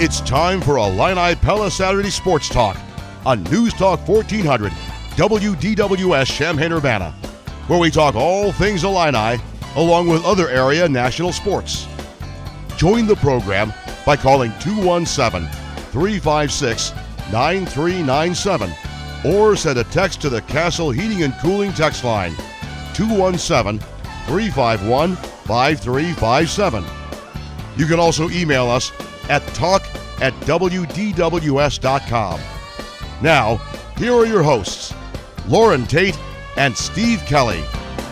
It's time for Illini Pella Saturday Sports Talk on News Talk 1400 WDWS Champaign Urbana, where we talk all things Illini along with other area national sports. Join the program by calling 217 356 9397 or send a text to the Castle Heating and Cooling text line 217 351 5357. You can also email us at talk at WDWS.com. Now, here are your hosts, Loren Tate and Steve Kelly.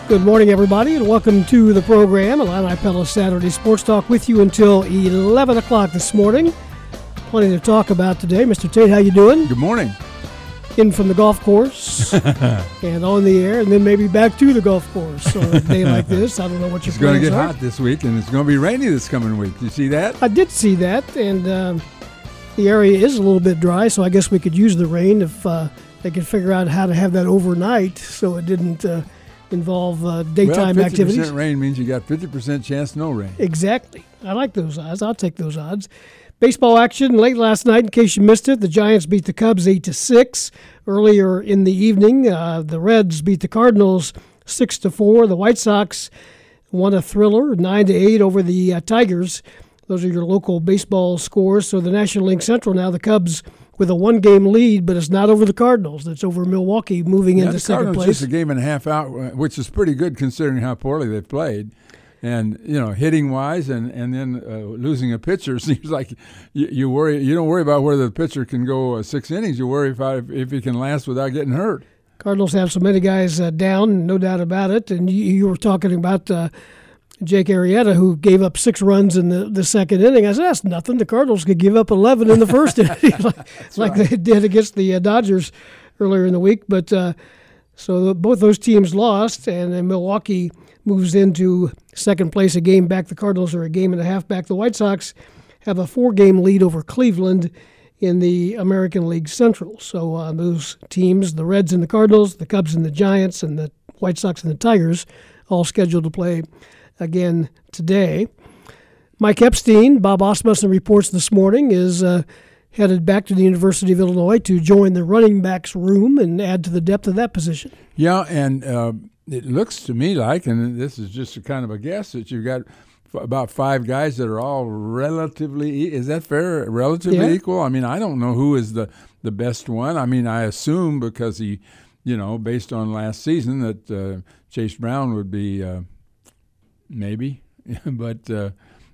Good morning, everybody, and welcome to the program, Illini Pella Saturday Sports Talk, with you until 11 o'clock this morning. Plenty to talk about today. Mr. Tate, how you doing? Good morning. In from the golf course and on the air, and then maybe back to the golf course on a day like this. I don't know what your It's going to get are. hot this week, and it's going to be rainy this coming week. You see that? I did see that, and um, the area is a little bit dry, so I guess we could use the rain if uh, they could figure out how to have that overnight so it didn't uh, involve uh, daytime well, 50% activities. rain means you got 50% chance no rain. Exactly. I like those odds. I'll take those odds. Baseball action late last night. In case you missed it, the Giants beat the Cubs eight to six. Earlier in the evening, uh, the Reds beat the Cardinals six to four. The White Sox won a thriller nine to eight over the uh, Tigers. Those are your local baseball scores. So the National League Central now the Cubs with a one-game lead, but it's not over the Cardinals. It's over Milwaukee, moving Yeah, into the second Cardinals place. just a game and a half out, uh, which is pretty good considering how poorly they've played. And you know, hitting wise, and and then uh, losing a pitcher seems like you, you worry. You don't worry about whether the pitcher can go uh, six innings. You worry if if he can last without getting hurt. Cardinals have so many guys uh, down, no doubt about it. And you, you were talking about uh, Jake Arrieta, who gave up six runs in the, the second inning. I said, that's nothing. The Cardinals could give up 11 in the first inning, like, like they did against the uh, Dodgers earlier in the week. But uh, so the, both those teams lost, and then Milwaukee moves into second place, a game back. The Cardinals are a game and a half back. The White Sox have a four game lead over Cleveland in the American League Central. So uh, those teams, the Reds and the Cardinals, the Cubs and the Giants, and the White Sox and the Tigers, all scheduled to play again today. Mike Epstein, Bob Asmussen reports this morning, is uh, headed back to the University of Illinois to join the running backs room and add to the depth of that position. Yeah, and uh, it looks to me like, and this is just a kind of a guess, that you've got f- about five guys that are all relatively. e- Is that fair? Relatively Yeah. equal. I mean, I don't know who is the the best one. I mean, I assume because he, you know, based on last season, that uh, Chase Brown would be uh, maybe. but uh,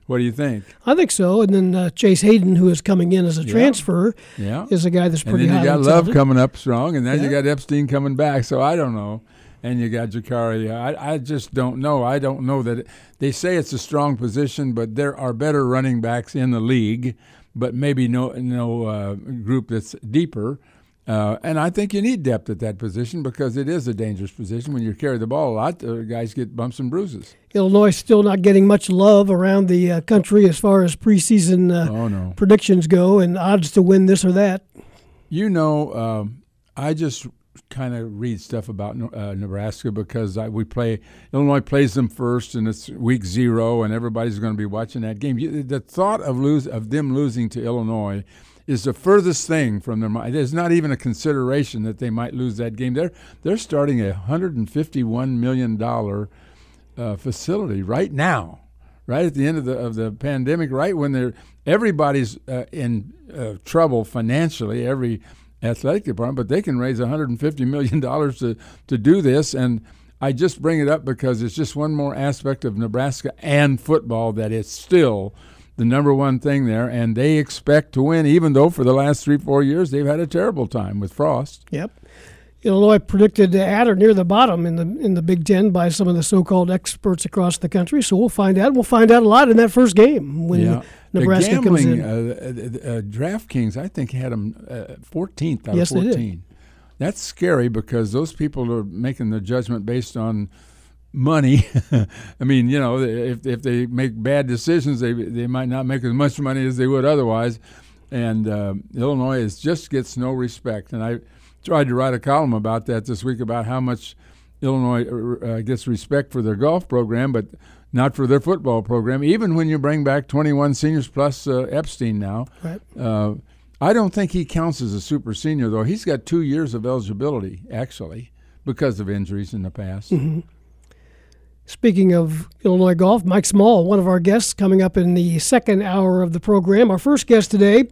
what do you think? I think so. And then uh, Chase Hayden, who is coming in as a Yeah. transfer, Yeah. is a guy that's pretty. And then you got Love coming up strong, and then you got Epstein coming back. So I don't know. And you got Jakari. I, I just don't know. I don't know that it, they say it's a strong position, but there are better running backs in the league, but maybe no no uh, group that's deeper. Uh, and I think you need depth at that position because it is a dangerous position. When you carry the ball a lot, uh, guys get bumps and bruises. Illinois still not getting much love around the uh, country as far as preseason uh, Oh no! predictions go and odds to win this or that. You know, um, I just kind of read stuff about uh, Nebraska because I, we play Illinois plays them first, and it's week zero, and everybody's going to be watching that game. You, the thought of lose of them losing to Illinois is the furthest thing from their mind. There's not even a consideration that they might lose that game. They're they're starting a 151 million dollar uh, facility right now, right at the end of the of the pandemic, right when they're everybody's uh, in uh, trouble financially, every athletic department, but they can raise 150 million dollars to to do this and. I just bring it up because it's just one more aspect of Nebraska and football that it's still the number one thing there, and they expect to win, even though for the last three, four years they've had a terrible time with Frost. Yep. Illinois predicted at or near the bottom in the in the Big Ten by some of the so-called experts across the country. So we'll find out. We'll find out a lot in that first game when yeah, Nebraska the comes gambling, in. Uh, uh, uh, DraftKings, I think, had them uh, 14th out Yes, they of did. 14. That's scary because those people are making the judgment based on money. I mean, you know, if if they make bad decisions, they they might not make as much money as they would otherwise. And uh, Illinois is just gets no respect. And I tried to write a column about that this week about how much Illinois uh, gets respect for their golf program, but not for their football program. Even when you bring back 21 seniors plus uh, Epstein now, Right. uh, I don't think he counts as a super senior though. He's got two years of eligibility actually because of injuries in the past. Speaking of Illinois golf, Mike Small, one of our guests, coming up in the second hour of the program. Our first guest today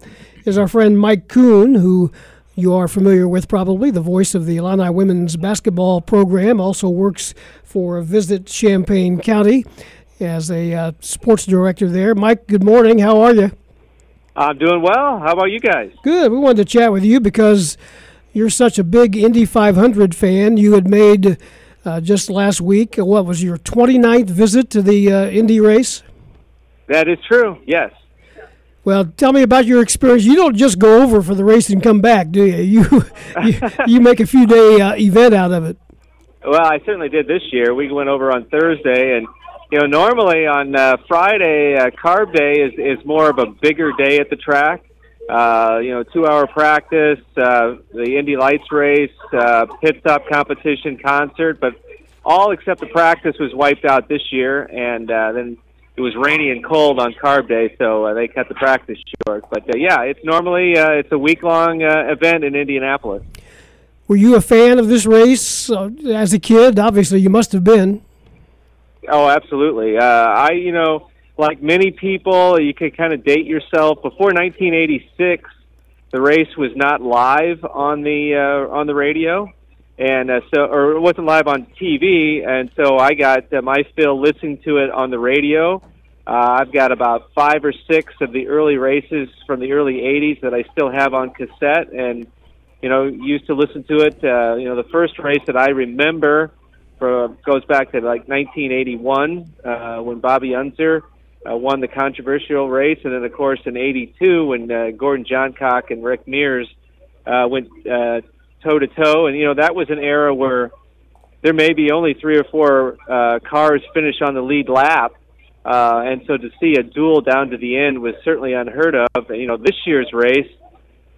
is our friend Mike Koon, who you are familiar with probably, the voice of the Illini women's basketball program, also works for Visit Champaign County as a uh, sports director there. Mike, good morning. How are you? I'm doing well. How about you guys? Good. We wanted to chat with you because you're such a big Indy 500 fan. You had made uh, just last week, what was your 29th visit to the uh, Indy race? That is true. Yes. Well, tell me about your experience. You don't just go over for the race and come back, do you? You you, you make a few day uh, event out of it. Well, I certainly did this year. We went over on Thursday, and you know, normally on uh, Friday, uh, carb day is is more of a bigger day at the track. Uh, you know, two hour practice, uh, the Indy Lights race, uh, pit stop competition, concert, but all except the practice was wiped out this year, and uh, then it was rainy and cold on carb day, so uh, they cut the practice short. But uh, yeah, it's normally uh, it's a week long uh, event in Indianapolis. Were you a fan of this race uh, as a kid? Obviously, you must have been. Oh, absolutely. Uh, I, you know, like many people, you could kind of date yourself. Before 1986, the race was not live on the uh, on the radio, and uh, so or it wasn't live on TV, and so I got uh, my fill listening to it on the radio. Uh, I've got about five or six of the early races from the early '80s that I still have on cassette, and you know, used to listen to it. Uh, you know, the first race that I remember for, goes back to like 1981 uh, when Bobby Unser uh, won the controversial race, and then of course in '82 when uh, Gordon Johncock and Rick Mears uh, went toe to toe, and you know that was an era where there may be only three or four uh, cars finish on the lead lap. Uh, and so to see a duel down to the end was certainly unheard of. And, you know, this year's race,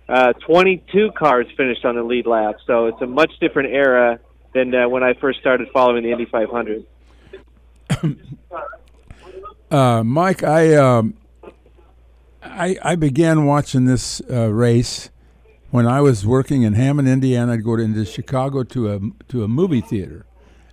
uh, 22 cars finished on the lead lap, so it's a much different era than uh, when I first started following the Indy 500. Uh, Mike, I, um, I I began watching this uh, race when I was working in Hammond, Indiana. I'd go to, into Chicago to a to a movie theater,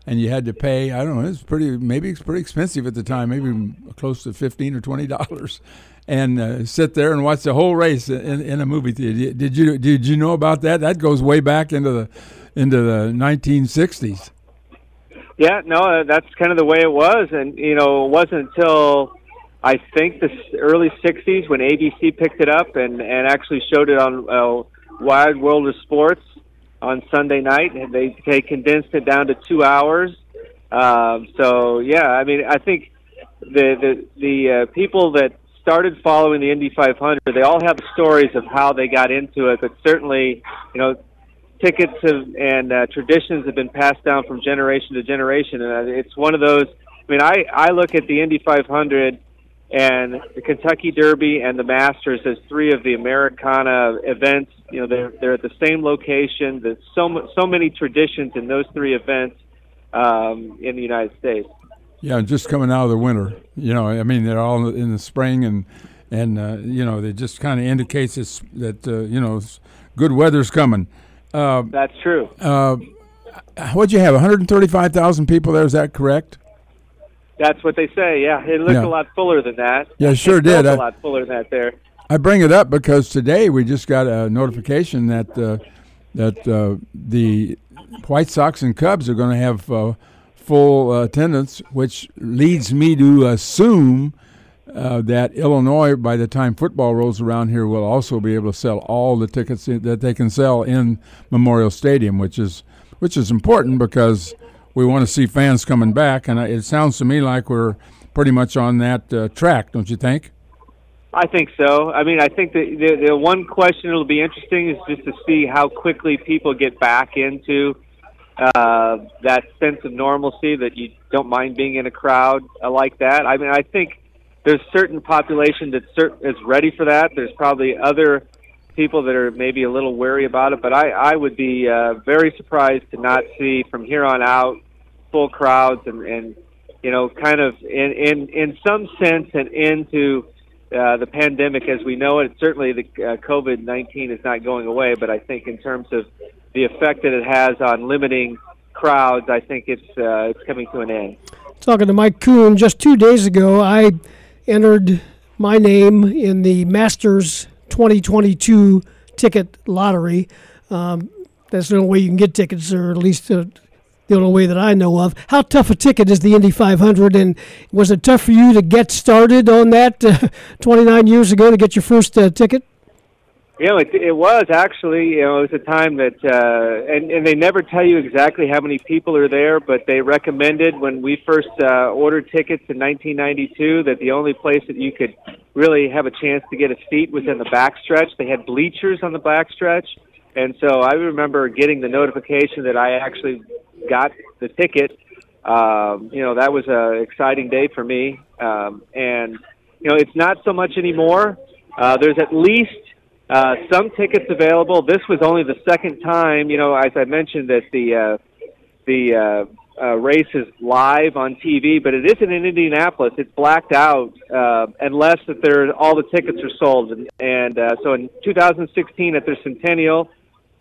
and you had to pay. I don't know. It was pretty. Maybe it's pretty expensive at the time. Maybe close to fifteen or twenty dollars, and uh, sit there and watch the whole race in, in a movie theater. Did you did you know about that? That goes way back into the into the nineteen sixties. Yeah, no, uh, that's kind of the way it was, and you know, it wasn't until I think the early '60s when ABC picked it up and and actually showed it on uh, Wide World of Sports on Sunday night, and they they condensed it down to two hours. Um, so yeah, I mean, I think the the the uh, people that started following the Indy 500, they all have stories of how they got into it, but certainly, you know, tickets have, and uh, traditions have been passed down from generation to generation, and uh, it's one of those. I mean, I I look at the Indy 500 and the Kentucky Derby and the Masters as three of the Americana events. You know, they're they're at the same location. There's so so many traditions in those three events um, in the United States. Yeah, just coming out of the winter. You know, I mean, they're all in the spring, and and uh, you know, they just kind of indicates it's, that uh, you know good weather's coming. Uh, That's true. uh, what'd you have? 135,000 people there. Is that correct? That's what they say. Yeah, it looked Yeah. a lot fuller than that. Yeah, it sure did. I- A lot fuller than that there. I bring it up because today we just got a notification that uh, that uh, the White Sox and Cubs are going to have uh, full uh, attendance, which leads me to assume uh, that Illinois, by the time football rolls around here, will also be able to sell all the tickets that they can sell in Memorial Stadium, which is which is important because we want to see fans coming back, and it sounds to me like we're pretty much on that uh, track, don't you think? I think so. I mean, I think the, the the one question that'll be interesting is just to see how quickly people get back into uh, that sense of normalcy that you don't mind being in a crowd uh, like that. I mean, I think there's certain population that cer- is ready for that. There's probably other people that are maybe a little wary about it, but I I would be uh, very surprised to not see from here on out full crowds and and you know, kind of in in in some sense an end to uh, the pandemic as we know it. Certainly, the uh, COVID nineteen is not going away, but I think in terms of the effect that it has on limiting crowds, I think it's uh, it's coming to an end. Talking to Mike Koon just two days ago, I entered my name in the Masters 2022 ticket lottery. Um, that's the only way you can get tickets, or at least uh, the only way that I know of. How tough a ticket is the Indy 500, and was it tough for you to get started on that uh, 29 years ago to get your first uh, ticket? You know, it, it was actually. You know, it was a time that, uh, and and they never tell you exactly how many people are there, but they recommended when we first uh, ordered tickets in 1992 that the only place that you could really have a chance to get a seat was in the backstretch. They had bleachers on the backstretch, and so I remember getting the notification that I actually got the ticket. Um, you know, that was an exciting day for me, um, and you know, it's not so much anymore. Uh, there's at least uh, some tickets available. This was only the second time, you know, as I mentioned, that the uh, the uh, uh, race is live on TV, but it isn't in Indianapolis. It's blacked out uh, unless that there all the tickets are sold. And, and uh, so in 2016 at their centennial,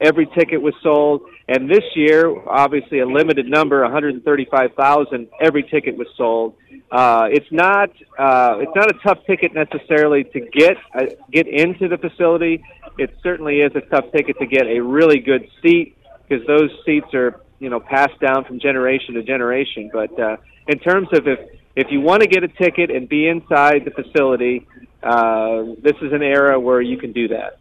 every ticket was sold. And this year, obviously a limited number, 135,000. Every ticket was sold. Uh, it's not uh, it's not a tough ticket necessarily to get uh, get into the facility. It certainly is a tough ticket to get a really good seat because those seats are you know passed down from generation to generation. But uh, in terms of if if you want to get a ticket and be inside the facility, uh, this is an era where you can do that.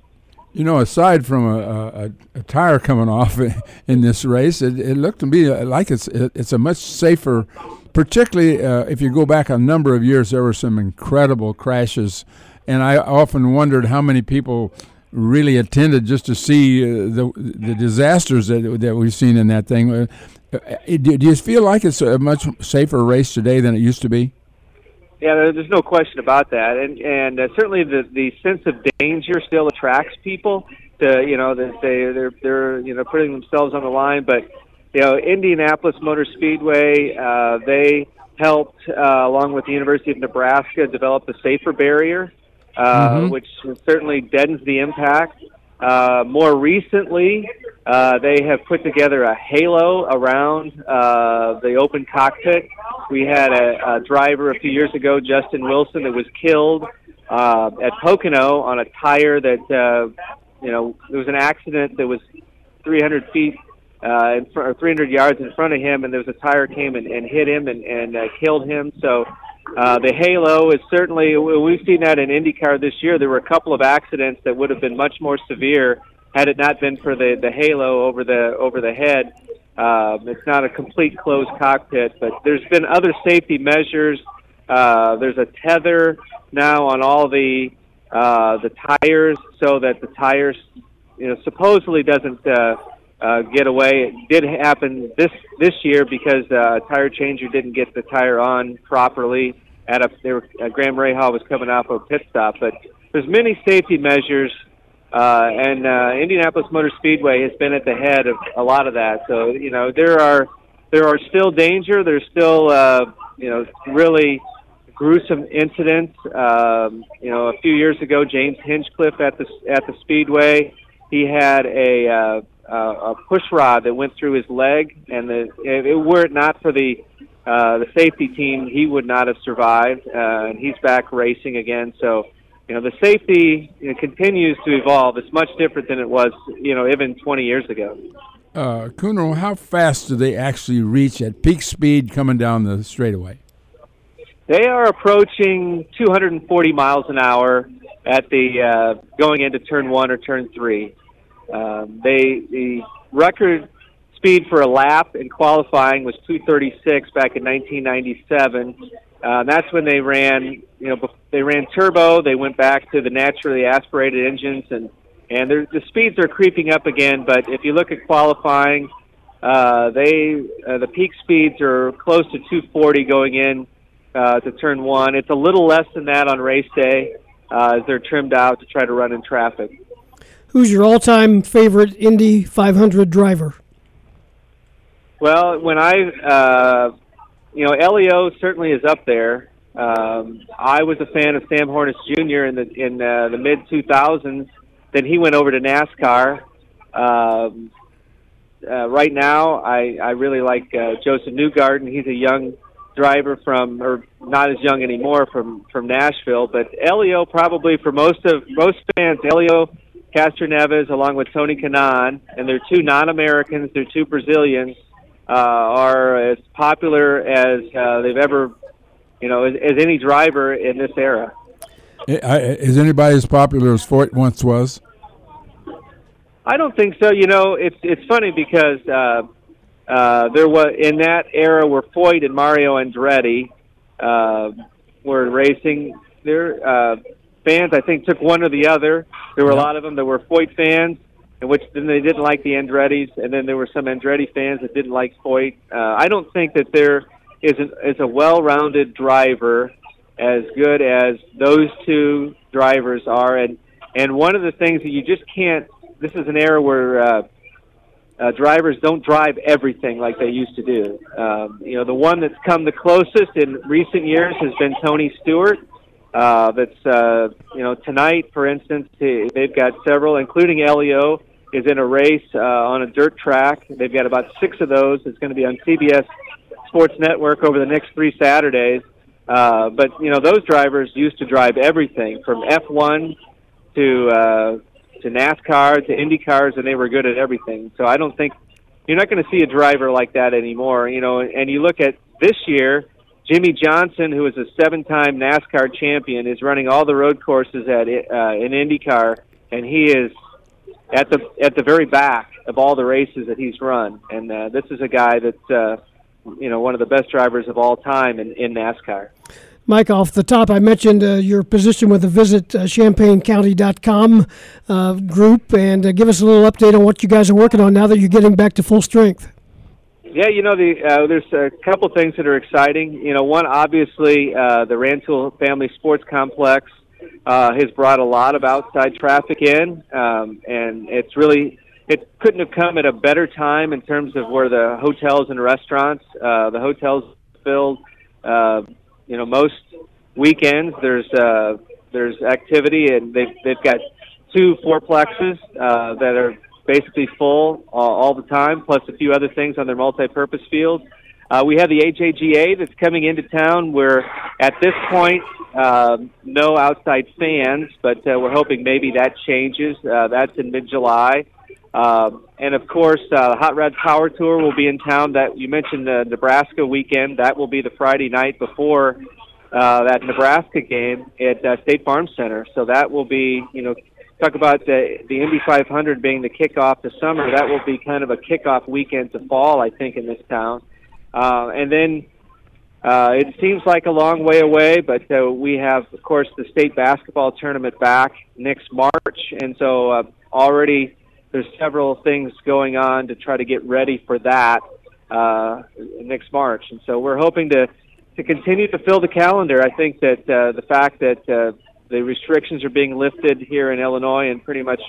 You know, aside from a, a, a tire coming off in this race, it, it, looked to me like it's it's a much safer. Particularly uh, if you go back a number of years, there were some incredible crashes, and I often wondered how many people really attended just to see uh, the the disasters that that we've seen in that thing. Uh, uh do you feel like it's a much safer race today than it used to be? Yeah, there's no question about that, and and uh, certainly the the sense of danger still attracts people to you know that they they're they're you know putting themselves on the line. But you know, Indianapolis Motor Speedway, uh, they helped uh, along with the University of Nebraska develop the safer barrier, uh, mm-hmm. which certainly deadens the impact. Uh, more recently, uh, they have put together a halo around uh, the open cockpit. We had a, a driver a few years ago, Justin Wilson, that was killed uh, at Pocono on a tire that, uh, you know, there was an accident that was 300 feet uh, in or 300 yards in front of him, and there was a tire came and, and hit him and, and uh, killed him. So uh, the halo is certainly we've seen that in IndyCar this year. There were a couple of accidents that would have been much more severe had it not been for the the halo over the over the head. Um, it's not a complete closed cockpit, but there's been other safety measures. Uh, there's a tether now on all the uh, the tires, so that the tires, you know, supposedly doesn't uh, uh, get away. It did happen this this year because uh, tire changer didn't get the tire on properly. At a, they were, uh, Graham Rahal was coming off a pit stop, but there's many safety measures, uh, and uh, Indianapolis Motor Speedway has been at the head of a lot of that. So you know there are there are still danger. There's still uh, you know really gruesome incidents. Um, you know, a few years ago, James Hinchcliffe at the at the Speedway, he had a uh, uh, a push rod that went through his leg, and the, it were it not for the uh, the safety team, he would not have survived. Uh, and he's back racing again. So, you know, the safety you know, continues to evolve. It's much different than it was, you know, even 20 years ago. Uh, Kuno, how fast do they actually reach at peak speed coming down the straightaway? They are approaching 240 miles an hour at the uh, going into turn one or turn three. Um, they the record speed for a lap in qualifying was 236 back in 1997. Uh, that's when they ran, you know, they ran turbo. They went back to the naturally aspirated engines, and and the speeds are creeping up again. But if you look at qualifying, uh, they uh, the peak speeds are close to 240 going in uh, to turn one. It's a little less than that on race day uh, as they're trimmed out to try to run in traffic. Who's your all-time favorite Indy 500 driver? Well, when I uh, you know, Helio certainly is up there. Um, I was a fan of Sam Hornish Jr. in the in uh, the mid 2000s. Then he went over to NASCAR. Um, uh, right now, I I really like uh, Josef Newgarden. He's a young driver from, or not as young anymore from from Nashville. But Helio, probably for most of most fans, Helio Castroneves, along with Tony Kanaan, and they're two non-Americans, they're two Brazilians, uh, are as popular as uh, they've ever, you know, as, as any driver in this era. Is anybody as popular as Foyt once was? I don't think so. You know, it's it's funny because uh, uh, there was in that era where Foyt and Mario Andretti uh, were racing. Their uh, fans, I think, took one or the other. There were a lot of them that were Foyt fans, in which then they didn't like the Andrettis, and then there were some Andretti fans that didn't like Foyt. Uh, I don't think that there is an, is a well-rounded driver as good as those two drivers are, and and one of the things that you just can't. This is an era where. Uh, uh, drivers don't drive everything like they used to do. Um, you know, the one that's come the closest in recent years has been Tony Stewart. Uh, that's uh, you know tonight, for instance, they've got several, including Helio, is in a race uh, on a dirt track. They've got about six of those. It's going to be on CBS Sports Network over the next three Saturdays. Uh, but you know those drivers used to drive everything from F1 to uh, to NASCAR to Indy cars, and they were good at everything. So I don't think you're not going to see a driver like that anymore. You know, and you look at this year, Jimmie Johnson, who is a seven-time NASCAR champion, is running all the road courses at uh, in IndyCar, and he is at the at the very back of all the races that he's run. And uh, this is a guy that's uh, you know one of the best drivers of all time in, in NASCAR. Mike, off the top, I mentioned uh, your position with the Visit uh, ChampaignCounty.com uh, group, and uh, give us a little update on what you guys are working on now that you're getting back to full strength. Yeah, you know, the uh, there's a couple things that are exciting. You know, one obviously uh, the Rantoul Family Sports Complex uh, has brought a lot of outside traffic in, um, and it's really it couldn't have come at a better time in terms of where the hotels and restaurants. Uh, the hotels filled. Uh, you know, most weekends there's uh, there's activity, and they've they've got two fourplexes uh, that are basically full uh, all the time, plus a few other things on their multi-purpose field. Uh, we have the AJGA that's coming into town. We're at this point uh, no outside fans, but uh, we're hoping maybe that changes. Uh, that's in mid-July. Um, and of course, uh, the Hot Rod Power Tour will be in town. That you mentioned the Nebraska weekend. That will be the Friday night before uh, that Nebraska game at uh, State Farm Center. So that will be, you know, talk about the the Indy 500 being the kickoff to summer. That will be kind of a kickoff weekend to fall, I think, in this town. Uh, and then uh, it seems like a long way away, but uh, we have, of course, the state basketball tournament back next March, and so uh, already there's several things going on to try to get ready for that uh, next March, and so we're hoping to to continue to fill the calendar. I think that uh, the fact that uh, the restrictions are being lifted here in Illinois and pretty much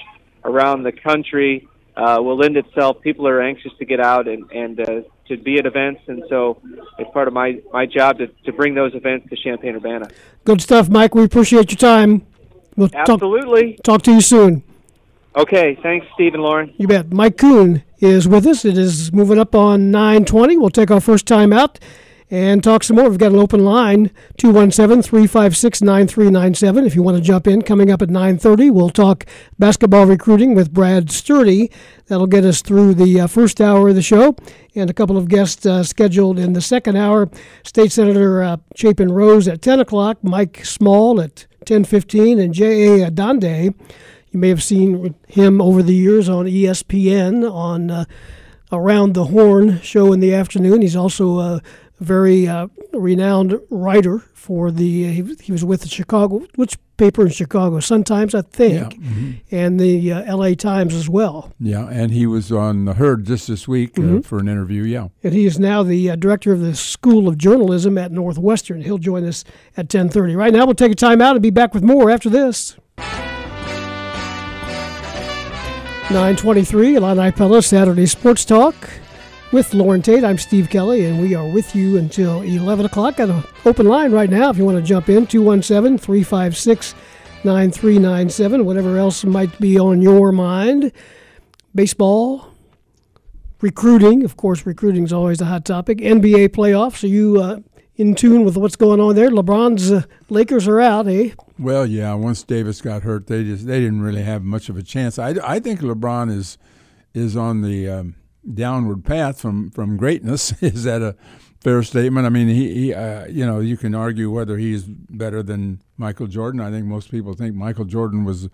around the country uh, will lend itself. People are anxious to get out and and uh, to be at events, and so it's part of my my job to to bring those events to Champaign Urbana. Good stuff, Mike. We appreciate your time. We'll Absolutely. Talk, talk to you soon. Okay, thanks, Steve and Loren. You bet. Mike Koon is with us. It is moving up on 920. We'll take our first time out and talk some more. We've got an open line, 217-356-9397 if you want to jump in. Coming up at 9.30, we'll talk basketball recruiting with Brad Sturdy. That'll get us through the uh, first hour of the show and a couple of guests uh, scheduled in the second hour. State Senator uh, Chapin Rose at 10 o'clock, Mike Small at 10.15, and J.A. Adande you may have seen him over the years on ESPN on uh, Around the Horn show in the afternoon. He's also a very uh, renowned writer for the. Uh, he was with the Chicago, which paper in Chicago? Sun Times, I think, yeah. mm-hmm. and the uh, L.A. Times as well. Yeah, and he was on the Herd just this week uh, mm-hmm. for an interview. Yeah, and he is now the uh, director of the School of Journalism at Northwestern. He'll join us at ten thirty. Right now, we'll take a time out and be back with more after this. 923, Illini Pella Saturday Sports Talk. With Loren Tate. I'm Steve Kelly, and we are with you until 11 o'clock. Got an open line right now if you want to jump in 217 356 9397, whatever else might be on your mind. Baseball, recruiting. Of course, recruiting is always a hot topic. NBA playoffs. Are you uh, in tune with what's going on there? LeBron's uh, Lakers are out, eh? Well, yeah. Once Davis got hurt, they just they didn't really have much of a chance. I, I think LeBron is is on the um, downward path from from greatness. is that a fair statement? I mean, he, he uh, you know, you can argue whether he's better than Michael Jordan. I think most people think Michael Jordan was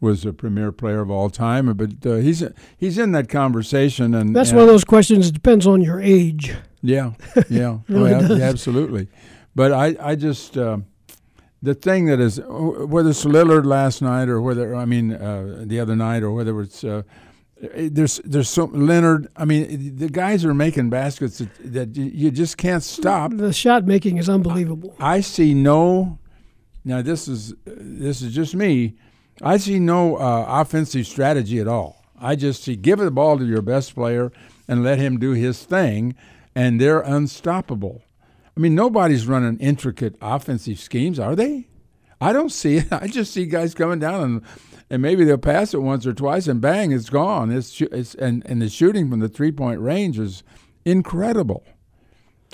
was a premier player of all time, but uh, he's he's in that conversation, and that's and, one of those questions. It depends on your age. Yeah, yeah, really oh, does. absolutely. But I, I just uh, the thing that is whether it's Lillard last night or whether I mean uh, the other night or whether it's uh, there's there's so Leonard. I mean, the guys are making baskets that, that you just can't stop. The shot making is unbelievable. I, I see no. Now this is this is just me. I see no uh, offensive strategy at all. I just see give the ball to your best player and let him do his thing, and they're unstoppable. I mean, nobody's running intricate offensive schemes, are they? I don't see it. I just see guys coming down and and maybe they'll pass it once or twice and bang, it's gone. It's, it's and and the shooting from the three point range is incredible.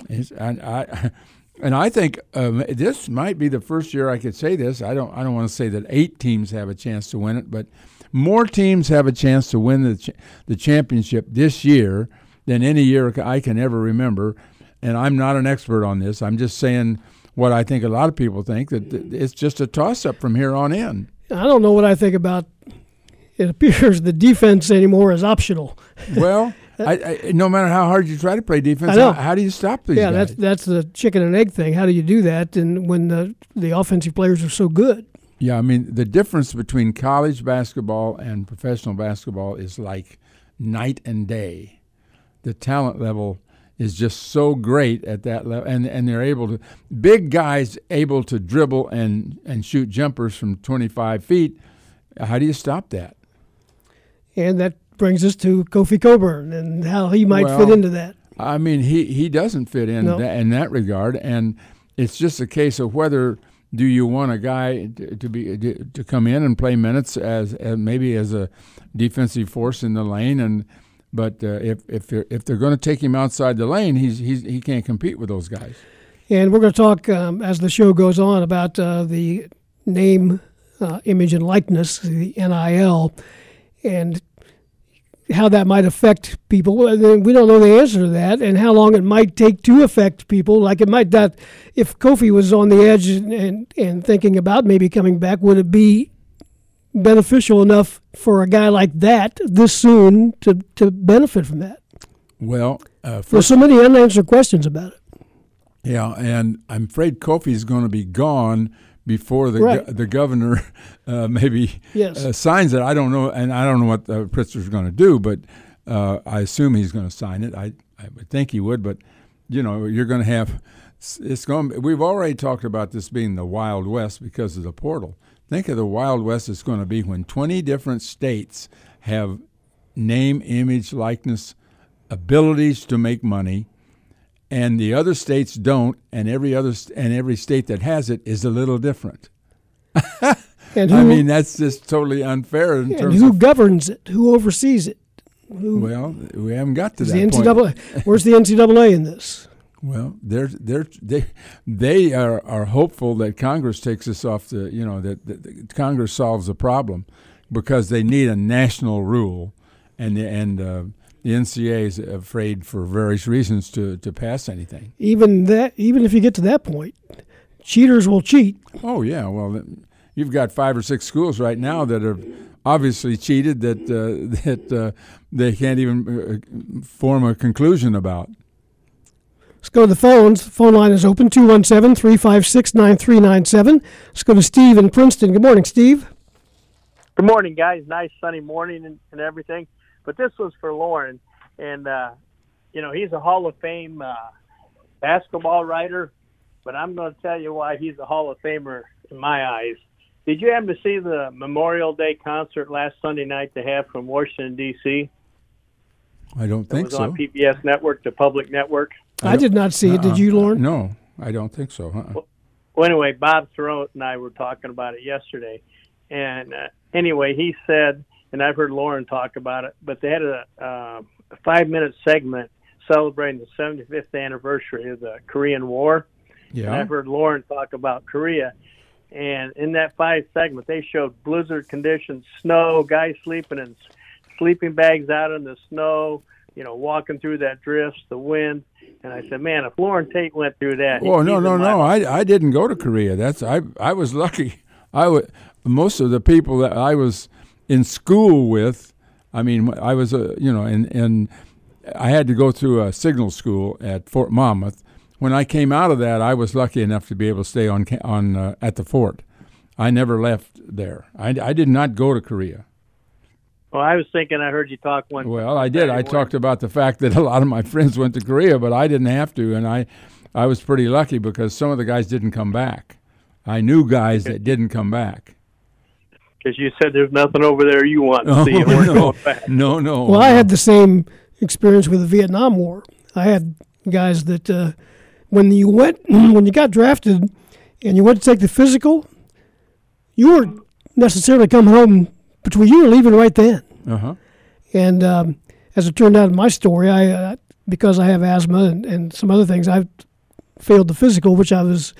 It's, and I and I think um, this might be the first year I could say this. I don't I don't want to say that eight teams have a chance to win it, but more teams have a chance to win the ch- the championship this year than any year I can ever remember. And I'm not an expert on this. I'm just saying what I think a lot of people think that it's just a toss up from here on in. I don't know what I think about. It appears the defense anymore is optional. Well, uh, I, I, no matter how hard you try to play defense, How, how do you stop these yeah, guys? that's that's the chicken and egg thing. How do you do that? And when the the offensive players are so good. Yeah, I mean the difference between college basketball and professional basketball is like night and day. The talent level is just so great at that level, and and they're able to big guys able to dribble and and shoot jumpers from 25 feet. How do you stop that? And that brings us to Kofi Cockburn and how he might Well, fit into that. I mean, he he doesn't fit in No. tha- in that regard, and it's just a case of whether do you want a guy to, to be to come in and play minutes as, as maybe as a defensive force in the lane, and but uh, if if they're, if they're going to take him outside the lane, he's, he's he can't compete with those guys. And we're going to talk um, as the show goes on about uh, the name, uh, image, and likeness, the NIL, and how that might affect people. We don't know the answer to that, and how long it might take to affect people. Like it might not. If Kofi was on the edge and, and, and thinking about maybe coming back, would it be beneficial enough for a guy like that this soon to, to benefit from that? Well, uh, There's so many unanswered questions about it. yeah, and I'm afraid Kofi's going to be gone before the Right. go- the governor uh, maybe Yes. uh, signs it. I don't know, and I don't know what uh, Pritzker's going to do, but uh, I assume he's going to sign it. I I would think he would, but you know, you're going to have it's going. We've already talked about this being the Wild West because of the portal. Think of the Wild West it's going to be when 20 different states have name, image, likeness, abilities to make money, and the other states don't, and every other and every state that has it is a little different. And who, I mean, that's just totally unfair in and terms who of. governs it? Who oversees it? Who Well, we haven't got to that the point. Where's the NCAA in this? Well, they're they're they they are, are hopeful that Congress takes this off the you know that, that that Congress solves the problem because they need a national rule, and the, and uh, the NCAA is afraid for various reasons to, to pass anything. Even that, even if you get to that point, cheaters will cheat. Oh yeah, well you've got five or six schools right now that have obviously cheated that uh, that uh, they can't even uh, form a conclusion about. Let's go to the phones. The phone line is open 217 356 9397. Let's go to Steve in Princeton. Good morning, Steve. Good morning, guys. Nice sunny morning and, and everything. But this was for Loren, and uh, you know he's a Hall of Fame uh, basketball writer. But I'm going to tell you why he's a Hall of Famer in my eyes. Did you happen to see the Memorial Day concert last Sunday night they had from Washington D.C.? I don't It think was so. on PBS Network, the public network. I, did not see it. Did you, Loren? No, I don't think so. Uh-uh. Well, anyway, Bob Throat and I were talking about it yesterday, and uh, anyway, he said, and I've heard Loren talk about it, but they had a, uh, a five-minute segment celebrating the 75th anniversary of the Korean War. And Yeah. I've heard Loren talk about Korea, and in that five segment, they showed blizzard conditions, snow, guys sleeping in sleeping bags out in the snow, you know, walking through that drifts, the wind. And I said, man, if Loren Tate went through that, Oh no no no! I I didn't go to Korea. That's I I was lucky. I wa most of the people that I was in school with. I mean, I was a you know, and and I had to go through a signal school at Fort Monmouth. When I came out of that, I was lucky enough to be able to stay on on uh, at the fort. I never left there. I, I did not go to Korea. Well, I was thinking I heard you talk one. Well, I did. I Saturday talked about the fact that a lot of my friends went to Korea, but I didn't have to, and I, I was pretty lucky because some of the guys didn't come back. I knew guys that didn't come back. because you said there's nothing over there you want to see. and we're no, going back. no, no. Well, I had the same experience with the Vietnam War. I had guys that uh, when you went when you got drafted and you went to take the physical, you weren't necessarily coming home between you were leaving right then. Uh huh. And um, as it turned out in my story, I uh, because I have asthma and, and some other things, I failed the physical, which I was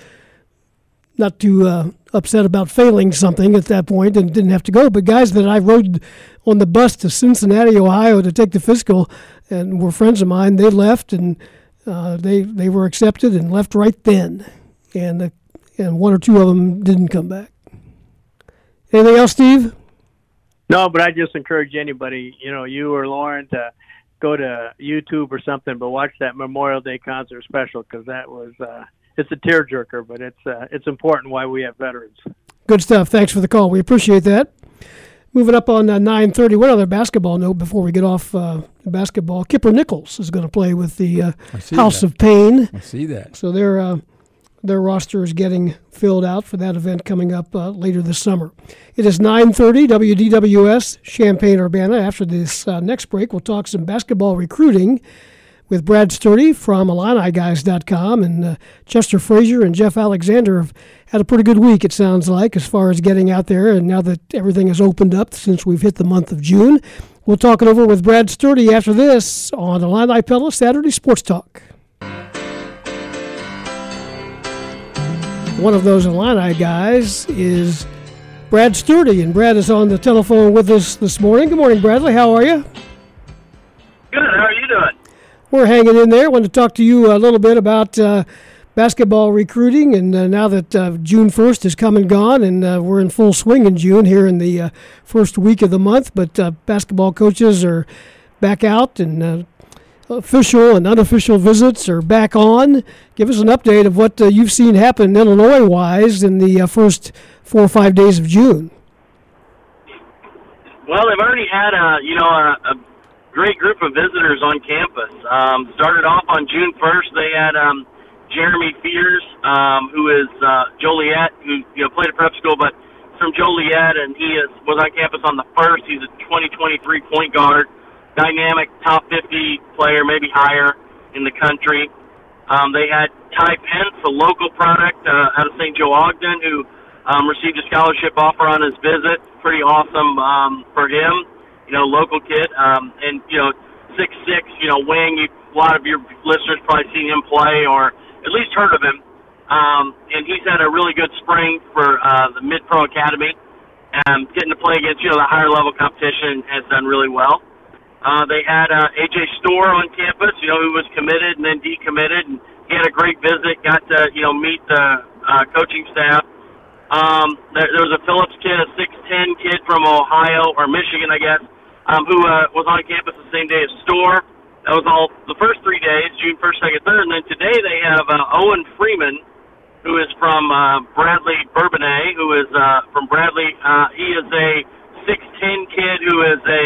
not too uh, upset about failing something at that point and didn't have to go. But guys that I rode on the bus to Cincinnati, Ohio to take the physical and were friends of mine, they left and uh, they they were accepted and left right then. And uh, and one or two of them didn't come back. Anything else, Steve? No, but I just encourage anybody, you know, you or Loren, to go to YouTube or something, but watch that Memorial Day concert special because that was uh, it's a tearjerker, but it's uh, it's important why we have veterans. Good stuff. Thanks for the call. We appreciate that. Moving up on uh, 9:30. One other basketball note before we get off uh, basketball. Kipper Nichols is going to play with the uh, House that. of Pain. I see that. So their uh, their roster is getting filled out for that event coming up uh, later this summer. It is 9:30 WDWS Champaign Urbana. After this uh, next break, we'll talk some basketball recruiting with Brad Sturdy from IlliniGuys.com and uh, Chester Frazier and Geoff Alexander have had a pretty good week. It sounds like as far as getting out there, and now that everything has opened up since we've hit the month of June, we'll talk it over with Brad Sturdy after this on Illini Pella Saturday Sports Talk. One of those Illini guys is Brad Sturdy, and Brad is on the telephone with us this morning. Good morning, Bradley. How are you? Good. How are you doing? We're hanging in there. I Want to talk to you a little bit about uh, basketball recruiting, and uh, now that uh, June 1st has come and gone, and uh, we're in full swing in June here in the uh, first week of the month, but uh, basketball coaches are back out, and uh, official and unofficial visits are back on. Give us an update of what uh, you've seen happen Illinois-wise in the uh, first four or five days of June. Well, they've already had a you know a, a great group of visitors on campus. Um, started off on June 1st. They had um, Jeremy Fears, um, who is uh, Joliet, who you know played at prep school, but from Joliet, and he is was on campus on the first. He's a 2023 point guard, dynamic, top 50 player, maybe higher in the country. Um, they had Ty Pence, a local product uh, out of St. Joe Ogden, who um, received a scholarship offer on his visit. Pretty awesome um, for him, you know, local kid, um, and you know, six six, you know, wing. You, a lot of your listeners probably seen him play or at least heard of him. Um, and he's had a really good spring for uh, the Mid Pro Academy. Um, getting to play against you know the higher level competition has done really well. Uh, they had uh, AJ Storr on campus, you know, who was committed and then decommitted, and he had a great visit. Got to you know meet the uh, coaching staff. Um, there, there was a Phillips kid, a 6'10 kid from Ohio or Michigan, I guess, um, who uh, was on campus the same day as Storr. That was all the first three days, June 1st, 2nd, 3rd. And then today they have uh, Owen Freeman, who is from uh, Bradley Bourbonnais, who is uh, from Bradley. Uh, he is a 6'10 kid who is a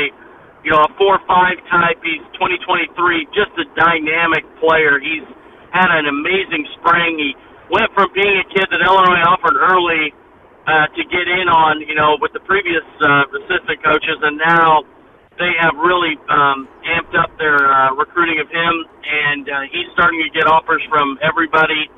you know, a four five type. He's 2023, just a dynamic player. He's had an amazing spring. He went from being a kid that Illinois offered early uh, to get in on, you know, with the previous uh, assistant coaches, and now they have really um, amped up their uh, recruiting of him, and uh, he's starting to get offers from everybody.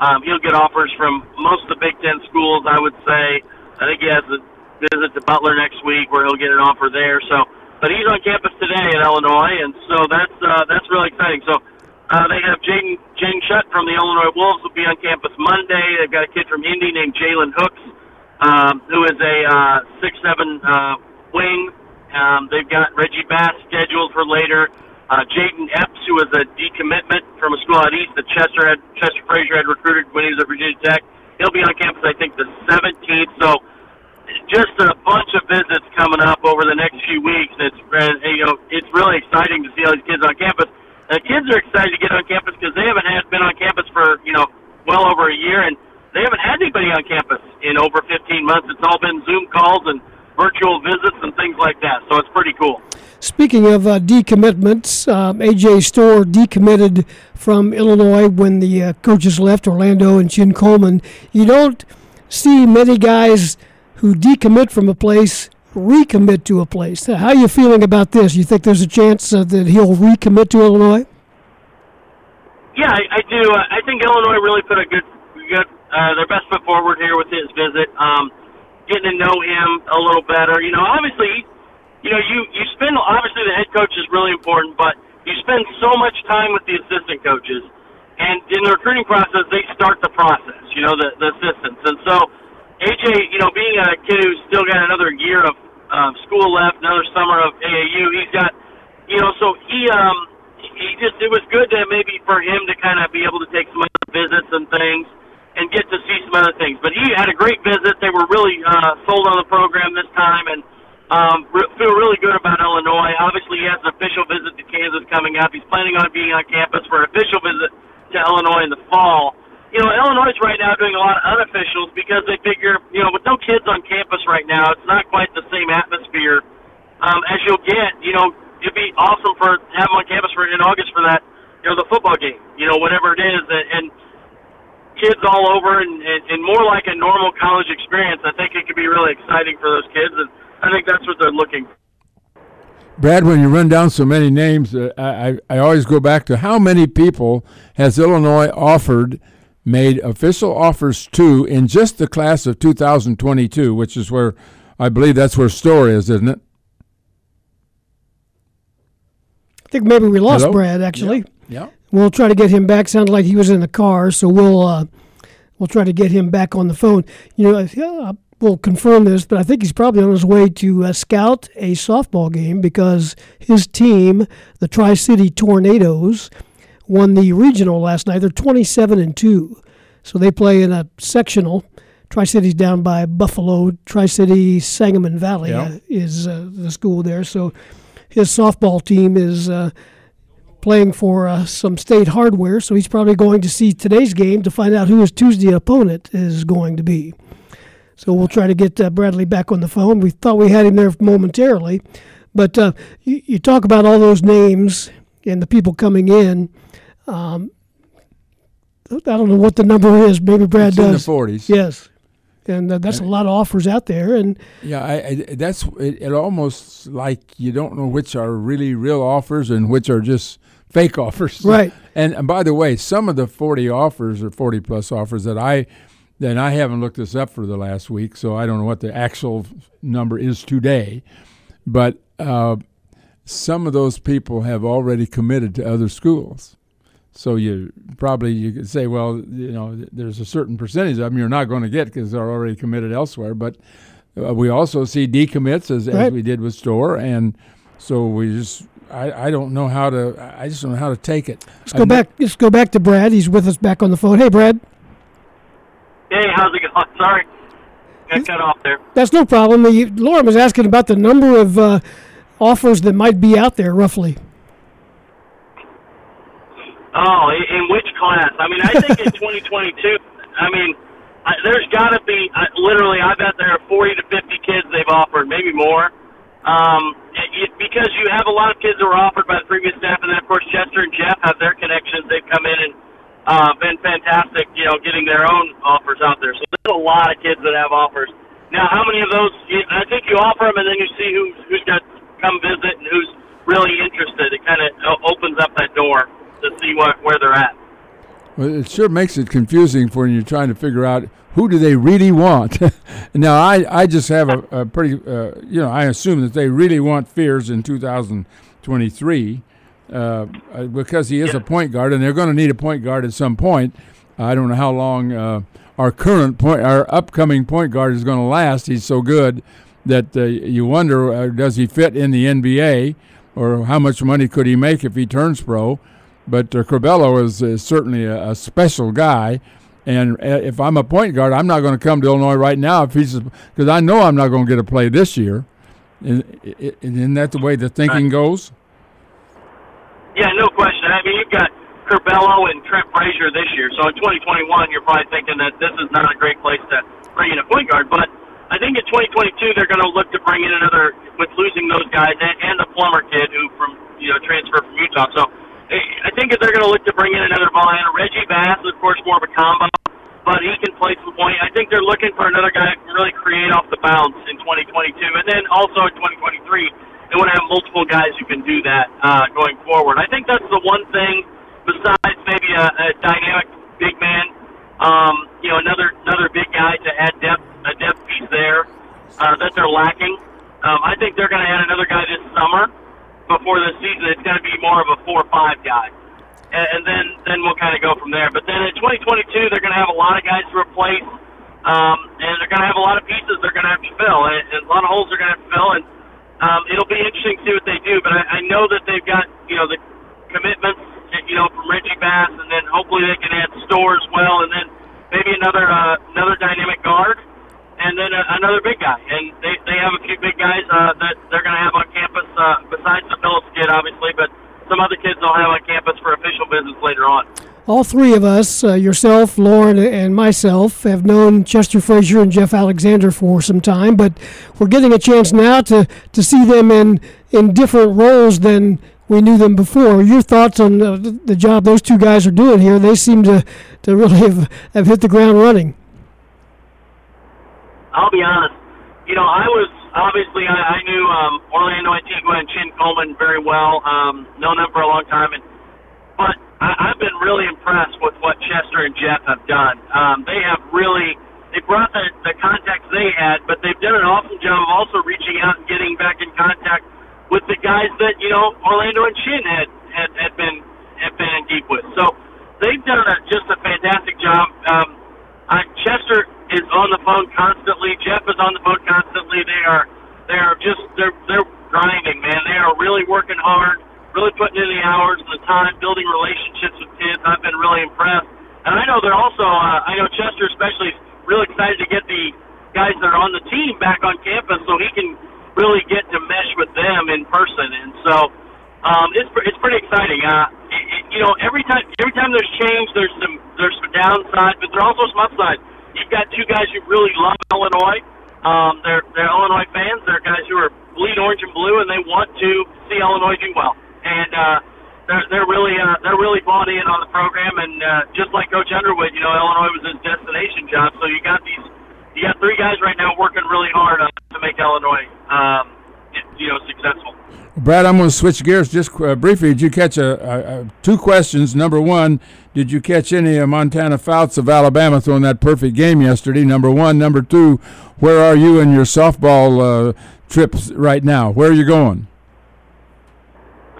Um, he'll get offers from most of the Big Ten schools, I would say. I think he has a visit to Butler next week where he'll get an offer there. So, but he's on campus today at Illinois, and so that's uh, that's really exciting. So. Uh, they have Jaden Jaden Schutt from the Illinois Wolves will be on campus Monday. They've got a kid from Indy named Jalen Hooks, um, who is a uh, six seven uh, wing um, they've got Reggie Bass scheduled for later. Uh, Jaden Epps, who was a decommitment from a school out east that Chester had, Chester Frazier had recruited when he was at Virginia Tech. He'll be on campus, I think, the 17th. So just a bunch of visits coming up over the next few weeks. It's you know it's really exciting to see all these kids on campus. The kids are excited to get on campus because they haven't had been on campus for you know well over a year, and they haven't had anybody on campus in over 15 months. It's all been Zoom calls and virtual visits and things like that. So it's pretty cool. Speaking of uh, decommitments, um, AJ Storr decommitted from Illinois when the uh, coaches left, Orlando and Chin Coleman. You don't see many guys who decommit from a place recommit to a place. How are you feeling about this? You think there's a chance uh, that he'll recommit to Illinois? Yeah, I, I do. I think Illinois really put a good, good, uh, their best foot forward here with his visit. Um, getting to know him a little better. You know, obviously, you know, you you spend obviously the head coach is really important, but you spend so much time with the assistant coaches, and in the recruiting process, they start the process. You know, the the assistants, and so AJ, you know, being a kid who's still got another year of um, school left, another summer of AAU, he's got, you know, so he um he just it was good to maybe for him to kind of be able to take some other visits and things and get to see some other things. But he had a great visit. They were really uh, sold on the program this time, and um, re- feel really good about Illinois. Obviously, he has an official visit to Kansas coming up. He's planning on being on campus for an official visit to Illinois in the fall. You know, Illinois is right now doing a lot of unofficials because they figure, you know, with no kids on campus right now, it's not quite the same atmosphere um, as you'll get. You know, it'd be awesome for have him on campus for in August for that, you know, the football game. You know, whatever it is, and, and kids all over and, and, and more like a normal college experience, I think it could be really exciting for those kids, and I think that's what they're looking for. Brad, when you run down so many names, uh, I, I always go back to how many people has Illinois offered, made official offers to in just the class of 2022, which is where I believe that's where Storr is, isn't it? I think maybe we lost Hello? Brad, actually. Yeah. yeah. We'll try to get him back. Sounded like he was in the car, so we'll uh, we'll try to get him back on the phone. You know, yeah, we'll confirm this, but I think he's probably on his way to uh, scout a softball game because his team, the Tri City Tornadoes, won the regional last night. They're 27 and two, so they play in a sectional. Tri City's down by Buffalo. Tri City Sangamon Valley yep. uh, is uh, the school there. So his softball team is uh, playing for uh, some state hardware, so he's probably going to see today's game to find out who his Tuesday opponent is going to be. So we'll try to get uh, Bradley back on the phone. We thought we had him there momentarily, but uh, you, you, talk about all those names and the people coming in. Um, I don't know what the number is. Maybe Brad it's does. In the forties. Yes, and uh, that's a lot of offers out there. And yeah, I, I, that's it, it. Almost like you don't know which are really real offers and which are just fake offers. Right. And, and by the way, some of the 40 offers or 40 plus offers that I then I haven't looked this up for the last week, so I don't know what the actual number is today. But uh, some of those people have already committed to other schools. So you probably you could say, well, you know, there's a certain percentage of them you're not going to get because they're already committed elsewhere. But uh, we also see decommits as, right. as we did with Storr, and so we just I, I don't know how to. I just don't know how to take it. Let's go back. Let's go back to Brad. He's with us back on the phone. Hey, Brad. Hey, how's it going? Sorry, got cut off there. That's no problem. The, Loren was asking about the number of uh, offers that might be out there, roughly. Oh, in which class? I mean, I think in 2022. I mean, I, there's got to be. I, literally, I bet there are 40 to 50 kids they've offered, maybe more um, it, because you have a lot of kids that were offered by the previous staff, and then of course Chester and Geoff have their connections. They've come in and uh, been fantastic, you know, getting their own offers out there. So there's a lot of kids that have offers. Now, how many of those? I think you offer them, and then you see who who's got come visit and who's really interested. It kind of opens up that door to see what where they're at. Well, it sure makes it confusing for when you're trying to figure out who do they really want. now, I, I just have a, a pretty, uh, you know, I assume that they really want Fears in 2023 uh, uh, because he is a point guard, and they're going to need a point guard at some point. I don't know how long uh, our current point, our upcoming point guard is going to last. He's so good that uh, you wonder, uh, does he fit in the NBA, or how much money could he make if he turns pro? But uh, Curbelo is, is certainly a, a, special guy. And uh, if I'm a point guard, I'm not going to come to Illinois right now if he's because I know I'm not going to get a play this year. Isn't that the way the thinking goes? Yeah, no question. I mean, you've got Curbelo and Trent Frazier this year. So in 2021, you're probably thinking that this is not a great place to bring in a point guard. But I think in 2022, they're going to look to bring in another with losing those guys and, and the Plummer kid who from you know transferred from Utah. So I think they're going to look to bring in another ball Reggie Bass, is of course, more of a combo, but he can play some point. I think they're looking for another guy can really create off the bounce in 2022, and then also in 2023, they want to have multiple guys who can do that uh, going forward. I think that's the one thing, besides maybe a, a dynamic big man, um, you know, another another big guy to add depth, a depth piece there uh, that they're lacking. Um, I think they're going to add another guy this summer before the season, it's going to be more of a four or five guy, and, and then then we'll kind of go from there. But then in 2022, they're going to have a lot of guys to replace, um, and they're going to have a lot of pieces they're going to have to fill, and, and a lot of holes they're going to have to fill, and um, it'll be interesting to see what they do. But I, I know that they've got you know the commitments, you know, from Reggie Bass, and then hopefully they can add Storr as well, and then maybe another uh, another dynamic guard and then uh, another big guy. And they, they have a few big guys uh, that they're going to have on campus, uh, besides the Phillips kid, obviously, but some other kids they'll have on campus for official business later on. All three of us, uh, yourself, Loren, and myself, have known Chester Frazier and Geoff Alexander for some time, but we're getting a chance now to, to see them in, in different roles than we knew them before. Your thoughts on the, the job those two guys are doing here? They seem to, to really have, have hit the ground running. I'll be honest. You know, I was obviously I, I knew um, Orlando Antigua and Chin Coleman very well. Um, known them for a long time, and but I, I've been really impressed with what Chester and Geoff have done. Um, they have really they brought the, the contacts they had, but they've done an awesome job of also reaching out and getting back in contact with the guys that you know Orlando and Chin had had, had been had been in deep with. So they've done a, just a fantastic job. Um, uh, Chester is on the phone constantly. Geoff is on the phone constantly. They are they are just they're they're grinding, man. They are really working hard, really putting in the hours and the time, building relationships with kids. I've been really impressed, and I know they're also uh, I know Chester especially is really excited to get the guys that are on the team back on campus so he can really get to mesh with them in person, and so um, it's it's pretty exciting. Uh, it, it, you know, every time every time there's change, there's some there's some downside, but there's also some upside you've got two guys who really love Illinois. Um, they're they're Illinois fans. They're guys who are bleed orange and blue, and they want to see Illinois do well. And uh, they're they're really uh, they're really bought in on the program. And uh, just like Coach Underwood, you know, Illinois was his destination job. So you got these you got three guys right now working really hard uh, to make Illinois um, you know successful. Brad, I'm going to switch gears just uh, briefly. Did you catch a, a, a, two questions? Number one, did you catch any of Montana Fouts of Alabama throwing that perfect game yesterday? Number one. Number two, where are you in your softball uh, trips right now? Where are you going?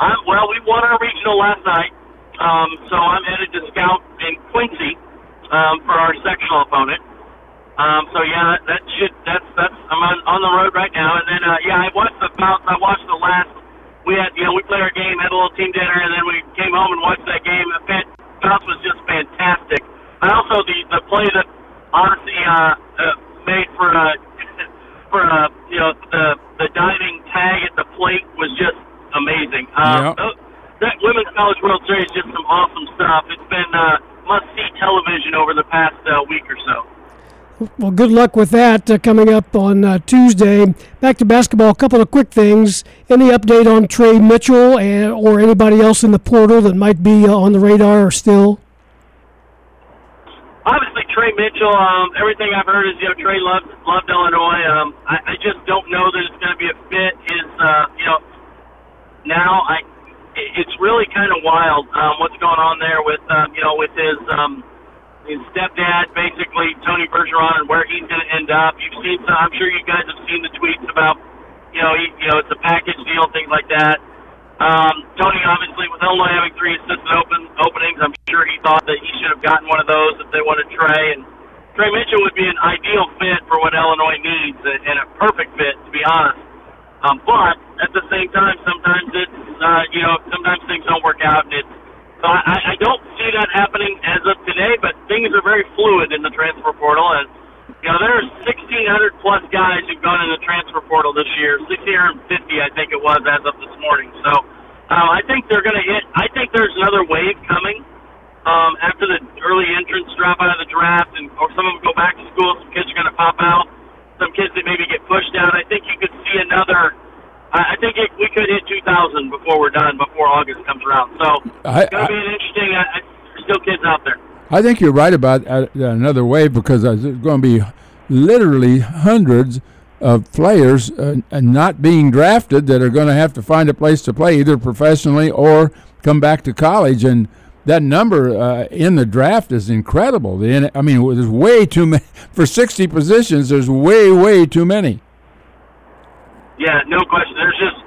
I'm, well, we won our regional last night, um, so I'm headed to scout in Quincy um, for our sectional opponent. Um, so yeah, that, that should that's that's I'm on, on the road right now, and then uh, yeah, I watched the I watched the last we had, you know, we played our game, had a little team dinner, and then we came home and watched that game. The bounce was just fantastic. And also the the play that Odyssey uh, uh, made for uh, for uh, you know the the diving tag at the plate was just amazing. Uh, yep. That Women's College World Series is just some awesome stuff. It's been uh, must see television over the past uh, week or so. Well, good luck with that uh, coming up on uh, Tuesday. Back to basketball, a couple of quick things. Any update on Trey Mitchell and, or anybody else in the portal that might be uh, on the radar or still? Obviously, Trey Mitchell. Um, everything I've heard is you know Trey loved loved Illinois. Um, I, I just don't know that it's going to be a fit. Is uh, you know now I it's really kind of wild um, what's going on there with uh, you know with his. Um, his stepdad, basically Tony Bergeron, and where he's going to end up. You've seen, some, I'm sure you guys have seen the tweets about, you know, he, you know, it's a package deal, things like that. Um, Tony, obviously, with Illinois having three assistant open openings, I'm sure he thought that he should have gotten one of those if they wanted Trey. And Trey Mitchell would be an ideal fit for what Illinois needs, and a perfect fit, to be honest. Um, but at the same time, sometimes it's, uh, you know, sometimes things don't work out, and it's so I, I don't see that happening as of today, but things are very fluid in the transfer portal. And, you know, there's 1,600 plus guys who've gone in the transfer portal this year. 1,650, I think it was, as of this morning. So uh, I think they're going to hit, I think there's another wave coming um, after the early entrants drop out of the draft, and or some of them go back to school. Some kids are going to pop out. Some kids that maybe get pushed out. I think you could see another I think it, we could hit 2,000 before we're done, before August comes around. So I, it's going to be an interesting. I, still kids out there. I think you're right about uh, another wave because there's going to be literally hundreds of players uh, not being drafted that are going to have to find a place to play, either professionally or come back to college. And that number uh, in the draft is incredible. The, I mean, there's way too many for 60 positions. There's way, way too many. Yeah, no question. There's just,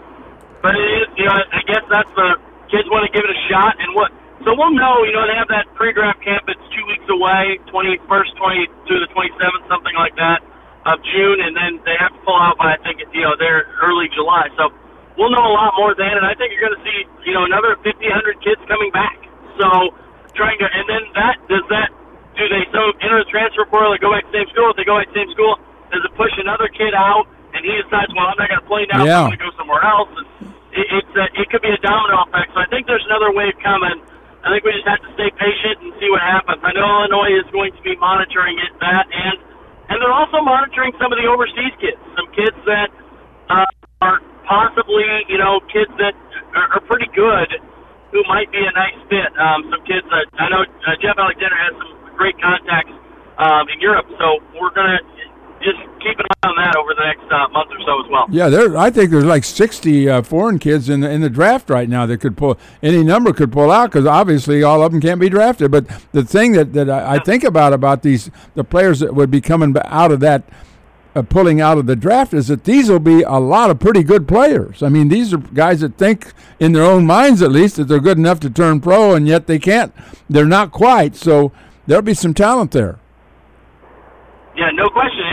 but it is, you know, I guess that's the kids want to give it a shot, and what. So we'll know, you know, they have that pre-draft camp. It's two weeks away, 21st, 20 to the 27th, something like that, of June, and then they have to pull out by I think you know they're early July. So we'll know a lot more then, and I think you're going to see, you know, another 50, 100 kids coming back. So trying to, and then that does that do they so enter the transfer portal or go back to the same school? If they go back to the same school, does it push another kid out? And he decides, well, I'm not going to play now. Yeah. I'm going to go somewhere else. And it, it's a, it could be a domino effect. So I think there's another wave coming. I think we just have to stay patient and see what happens. I know Illinois is going to be monitoring it, that, and and they're also monitoring some of the overseas kids, some kids that uh, are possibly, you know, kids that are, are pretty good, who might be a nice fit. Um, some kids that I know uh, Geoff Alexander has some great contacts um, in Europe, so we're gonna just keep an eye on that over the next uh, month or so as well. Yeah, there. I think there's like 60 uh, foreign kids in the, in the draft right now that could pull any number could pull out because obviously all of them can't be drafted. But the thing that that I, I think about about these the players that would be coming out of that. Uh, pulling out of the draft is that these will be a lot of pretty good players. I mean, these are guys that think in their own minds, at least, that they're good enough to turn pro, and yet they can't. They're not quite. So there'll be some talent there. Yeah, no question.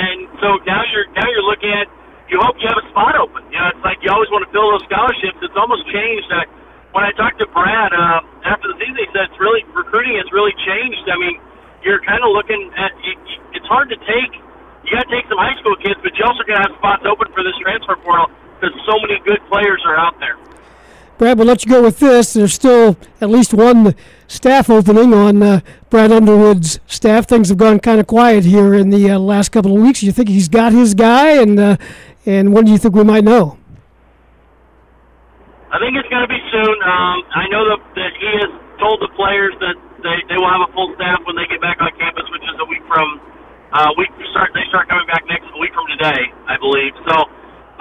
So now you're now you're looking at you hope you have a spot open. You know, it's like you always want to fill those scholarships. It's almost changed. Uh, when I talked to Brad uh, after the season, he said it's really recruiting has really changed. I mean, you're kind of looking at it, it's hard to take. You got to take some high school kids, but you also got to have spots open for this transfer portal because so many good players are out there. Brad, we'll let you go with this. There's still at least one staff opening on uh, Brad Underwood's staff. Things have gone kind of quiet here in the uh, last couple of weeks. You think he's got his guy, and uh, and when do you think we might know? I think it's going to be soon. Um, I know that, that he has told the players that they, they will have a full staff when they get back on campus, which is a week from uh, week start. They start coming back next week from today, I believe. So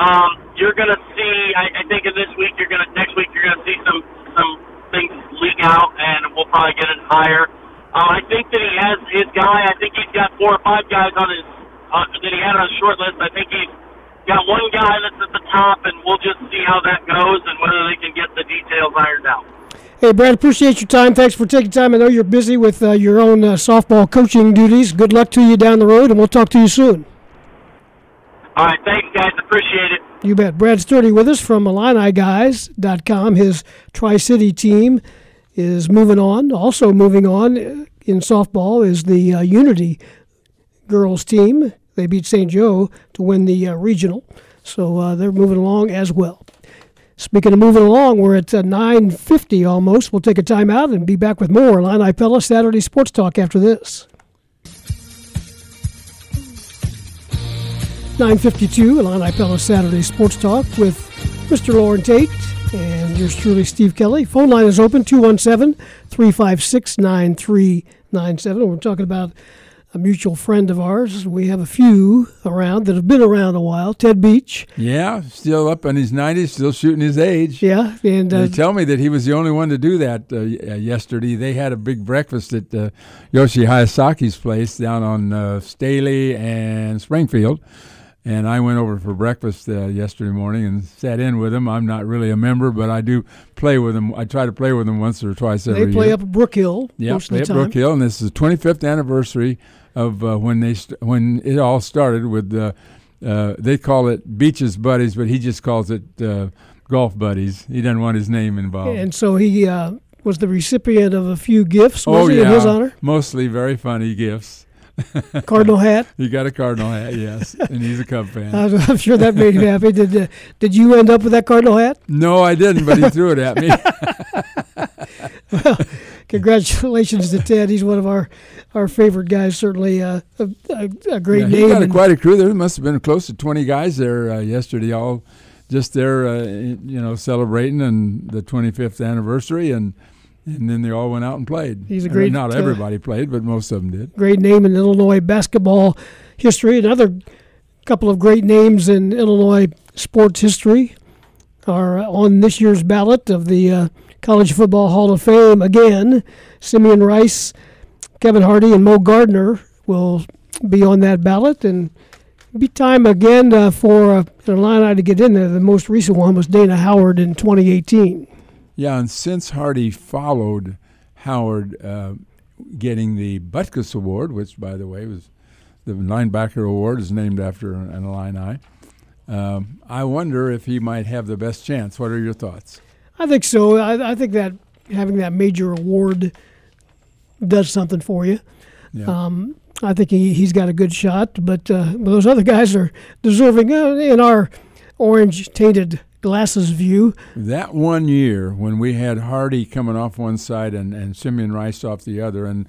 um, you're going to see. I, I think in this week, you're going to next week, you're going to see some some things leak out, and we'll probably get it higher. Um, I think that he has his guy. I think he's got four or five guys on his uh, that he had on his short list. I think he's got one guy that's at the top, and we'll just see how that goes and whether they can get the details ironed out. Hey, Brad, appreciate your time. Thanks for taking time. I know you're busy with uh, your own uh, softball coaching duties. Good luck to you down the road, and we'll talk to you soon. All right, thanks, guys. Appreciate it. You bet. Brad Sturdy with us from IlliniGuys.com. His Tri City team is moving on. Also moving on in softball is the uh, Unity girls team. They beat St. Joe to win the uh, regional, so uh, they're moving along as well. Speaking of moving along, we're at uh, 9.50 almost. We'll take a time out and be back with more Illini Pella Saturday Sports Talk after this. 952 Illini Pella Saturday Sports Talk with Mr. Loren Tate and yours truly, Steve Kelly. Phone line is open 217 356 9397. We're talking about a mutual friend of ours. We have a few around that have been around a while. Ted Beach. Yeah, still up in his 90s, still shooting his age. Yeah, and uh, they tell me that he was the only one to do that uh, yesterday. They had a big breakfast at uh, Yoshi Hayasaki's place down on uh, Staley and Springfield. And I went over for breakfast uh, yesterday morning and sat in with him. I'm not really a member, but I do play with him. I try to play with him once or twice every year. They play year. up at Brook Hill. Yeah, most play of the at. Brook Hill, and this is the 25th anniversary of uh, when they st- when it all started with uh, uh, they call it Beaches Buddies, but he just calls it uh, Golf Buddies. He doesn't want his name involved. And so he uh, was the recipient of a few gifts. Was oh he, yeah, in his honor? mostly very funny gifts. Cardinal hat. He got a cardinal hat, yes, and he's a Cub fan. I'm I'm sure that made him happy. Did uh, Did you end up with that cardinal hat? no, I didn't, but he threw it at me. Well, congratulations to Ted. He's one of our, our favorite guys. Certainly uh, a, a, great yeah, name. he got quite a crew. There must have been close to 20 guys there uh, yesterday, all just there, uh, you know, celebrating and the 25th anniversary, and and then they all went out and played. He's a Uh, great, Not uh, everybody played, but most of them did. great name in Illinois basketball history. Another couple of great names in Illinois sports history are on this year's ballot of the uh, College Football Hall of Fame. Again, Simeon Rice, Kevin Hardy, and Moe Gardner will be on that ballot. And be time again uh, for uh, Illini to get in there. The most recent one was Dana Howard in 2018. Yeah, and since Hardy followed Howard uh, getting the Butkus Award, which, by the way, was the linebacker award, is named after an Illini. Um, I wonder if he might have the best chance. What are your thoughts? I think so. I, I think that having that major award does something for you. Yeah. Um, I think he, he's got a good shot, but uh, those other guys are deserving uh, in our orange tainted glasses view. That one year when we had Hardy coming off one side and, and Simeon Rice off the other, and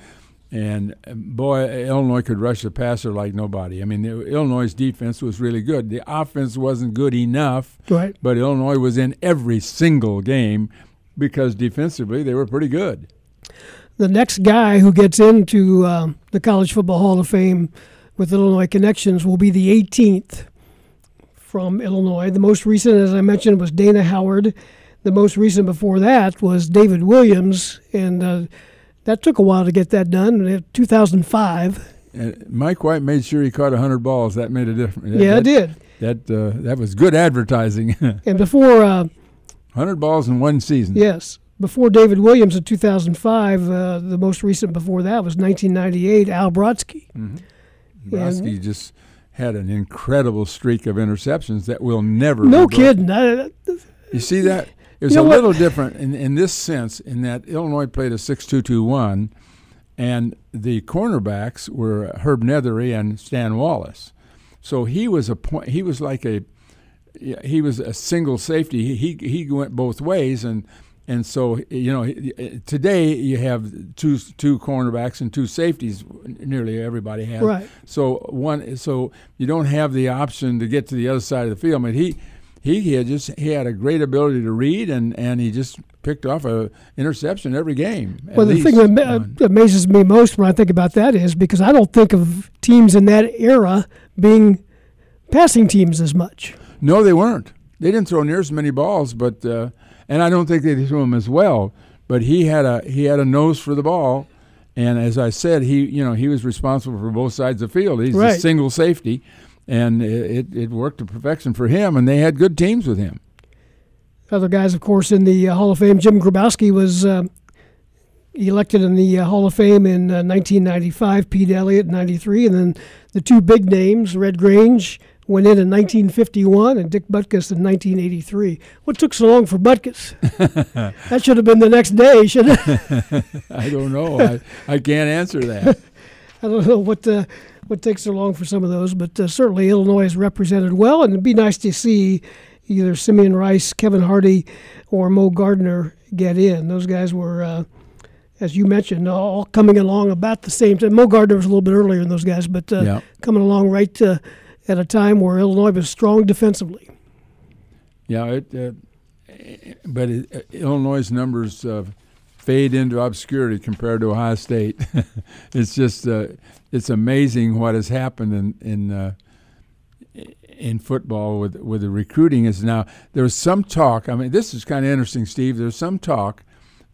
and boy, Illinois could rush the passer like nobody. I mean, the, Illinois' defense was really good. The offense wasn't good enough, Right. but Illinois was in every single game because defensively they were pretty good. The next guy who gets into um, the College Football Hall of Fame with Illinois connections will be the 18th from Illinois. The most recent, as I mentioned, was Dana Howard. The most recent before that was David Williams, and uh, that took a while to get that done. 2005. And Mike White made sure he caught 100 balls. That made a difference. That, yeah, that, it did. That uh, that was good advertising. And before, uh, 100 balls in one season. yes, before David Williams in 2005, uh, the most recent before that was 1998, Al Brosky. Brosky just had an incredible streak of interceptions that will never. No kidding. I, You see that? It was You know a what? little different in, in this sense, in that Illinois played a 6 2 2 1, and the cornerbacks were Herb Nethery and Stan Wallace. So he was a point. He was like a he was a single safety. He he, he went both ways, and and so you know today you have two two cornerbacks and two safeties. Nearly everybody has. Right. So one so you don't have the option to get to the other side of the field. I mean he. He had just he had a great ability to read and, and he just picked off a interception every game. Well, the thing that one. amazes me most when I think about that is because I don't think of teams in that era being passing teams as much. No, they weren't. They didn't throw near as many balls, but uh, and I don't think they threw him as well. But he had a he had a nose for the ball, and as I said, he you know he was responsible for both sides of the field. He's a single safety, and it, it, worked to perfection for him. And they had good teams with him. Other guys, of course, in the uh, Hall of Fame. Jim Grabowski was uh, elected in the uh, Hall of Fame in uh, 1995. Pete Elliott in '93, and then the two big names, Red Grange, went in in 1951, and Dick Butkus in 1983. What took so long for Butkus? that should have been the next day, shouldn't it? I don't know. I, I can't answer that. I don't know what uh, what takes so long for some of those, but uh, certainly Illinois is represented well, and it'd be nice to see either Simeon Rice, Kevin Hardy, or Moe Gardner get in. Those guys were, uh, as you mentioned, all coming along about the same time. Moe Gardner was a little bit earlier than those guys, but uh, Yeah. coming along right uh, at a time where Illinois was strong defensively. Yeah, it, uh, but it, uh, Illinois' numbers uh, fade into obscurity compared to Ohio State. it's just uh, it's amazing what has happened in in uh, in football with with the recruiting is now there's some talk. I mean, this is kind of interesting, Steve. There's some talk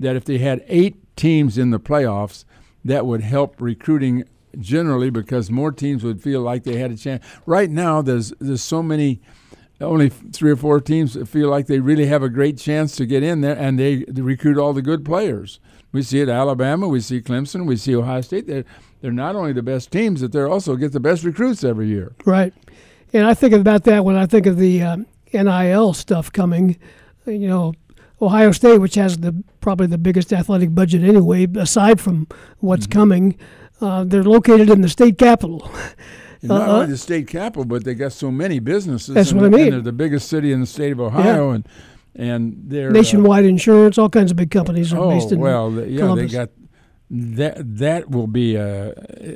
that if they had eight teams in the playoffs, that would help recruiting generally because more teams would feel like they had a chance. Right now, there's there's so many. Only three or four teams feel like they really have a great chance to get in there, and they, they recruit all the good players. We see it Alabama, we see Clemson, we see Ohio State. They're, they're not only the best teams, but they're also get the best recruits every year. Right. And I think about that when I think of the um, NIL stuff coming. You know, Ohio State, which has the probably the biggest athletic budget anyway, aside from what's mm-hmm. coming, uh, they're located in the state capital. not only the state capital, but they got so many businesses. That's what I mean. they're the biggest city in the state of Ohio, yeah. and and they're uh, nationwide insurance. All kinds of big companies are oh, based in. well, yeah, Columbus. they got that. That will be uh,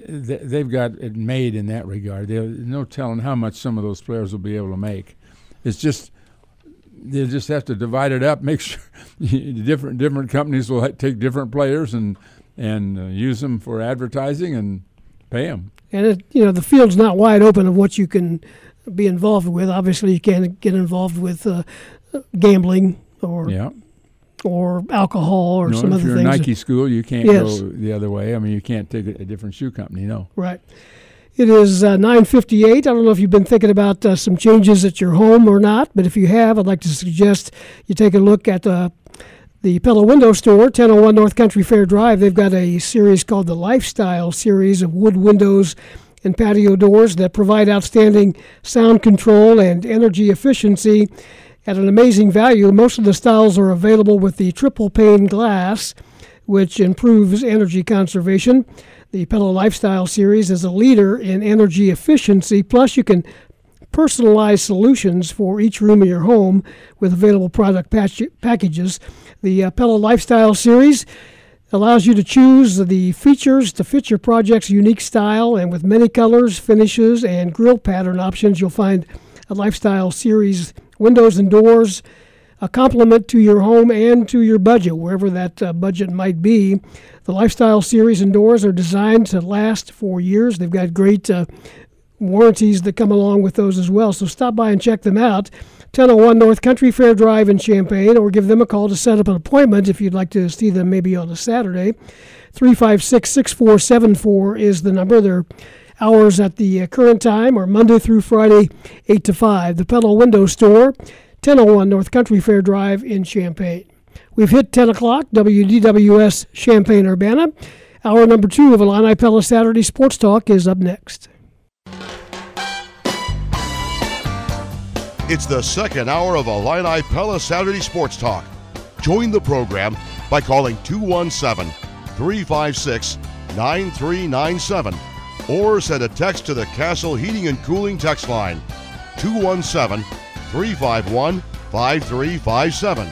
they've got it made in that regard. There's no telling how much some of those players will be able to make. It's just they just have to divide it up. Make sure different different companies will take different players and and uh, use them for advertising and pay them. And it, you know the field's not wide open of what you can be involved with. Obviously, you can't get involved with uh, gambling or yeah. or alcohol or no, some other things. If you're a Nike school, you can't yes. go the other way. I mean, you can't take a, different shoe company. No. Right. It is uh, 9:58. I don't know if you've been thinking about uh, some changes at your home or not, but if you have, I'd like to suggest you take a look at uh, the Pella Window Store, 1001 North Country Fair Drive. They've got a series called the Lifestyle Series of wood windows and patio doors that provide outstanding sound control and energy efficiency at an amazing value. Most of the styles are available with the triple pane glass, which improves energy conservation. The Pella Lifestyle Series is a leader in energy efficiency. Plus, you can personalize solutions for each room of your home with available product patch- packages. The uh, Pella Lifestyle Series allows you to choose the features to fit your project's unique style, and with many colors, finishes, and grill pattern options, you'll find a Lifestyle Series windows and doors a complement to your home and to your budget, wherever that uh, budget might be. The Lifestyle Series and doors are designed to last for years. They've got great uh, warranties that come along with those as well. So stop by and check them out. 1001 North Country Fair Drive in Champaign, or give them a call to set up an appointment if you'd like to see them maybe on a Saturday. 356 6474 is the number. Their hours at the uh, current time are Monday through Friday, 8 to 5. The Pella Window Store. 1001 North Country Fair Drive in Champaign. We've hit 10 o'clock, WDWS Champaign Urbana. Hour number two of Illini Pella Saturday Sports Talk is up next. It's the second hour of Illini Pella Saturday Sports Talk. Join the program by calling 217 356 9397 or send a text to the Castle Heating and Cooling text line 217 351 5357.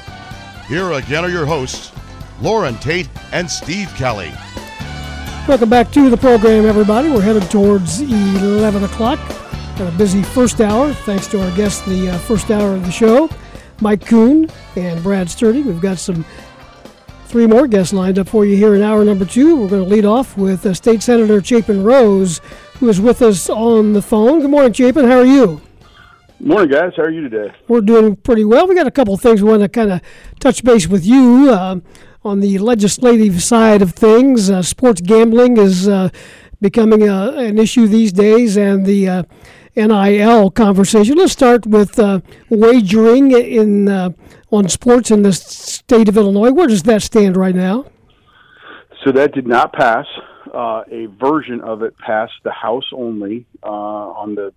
Here again are your hosts, Loren Tate and Steve Kelly. Welcome back to the program, everybody. We're headed towards 11 o'clock. Got a busy first hour, thanks to our guests, the uh, first hour of the show, Mike Koon and Brad Sturdy. We've got some three more guests lined up for you here in hour number two. We're going to lead off with uh, State Senator Chapin Rose, who is with us on the phone. Good morning, Chapin. How are you? Morning, guys. How are you today? We're doing pretty well. We got a couple of things we want to kind of touch base with you uh, on the legislative side of things. Uh, sports gambling is uh, becoming a, an issue these days, and the uh, NIL conversation. Let's start with uh, wagering in uh, on sports in the state of Illinois. Where does that stand right now? So that did not pass. a version of it passed the House only on the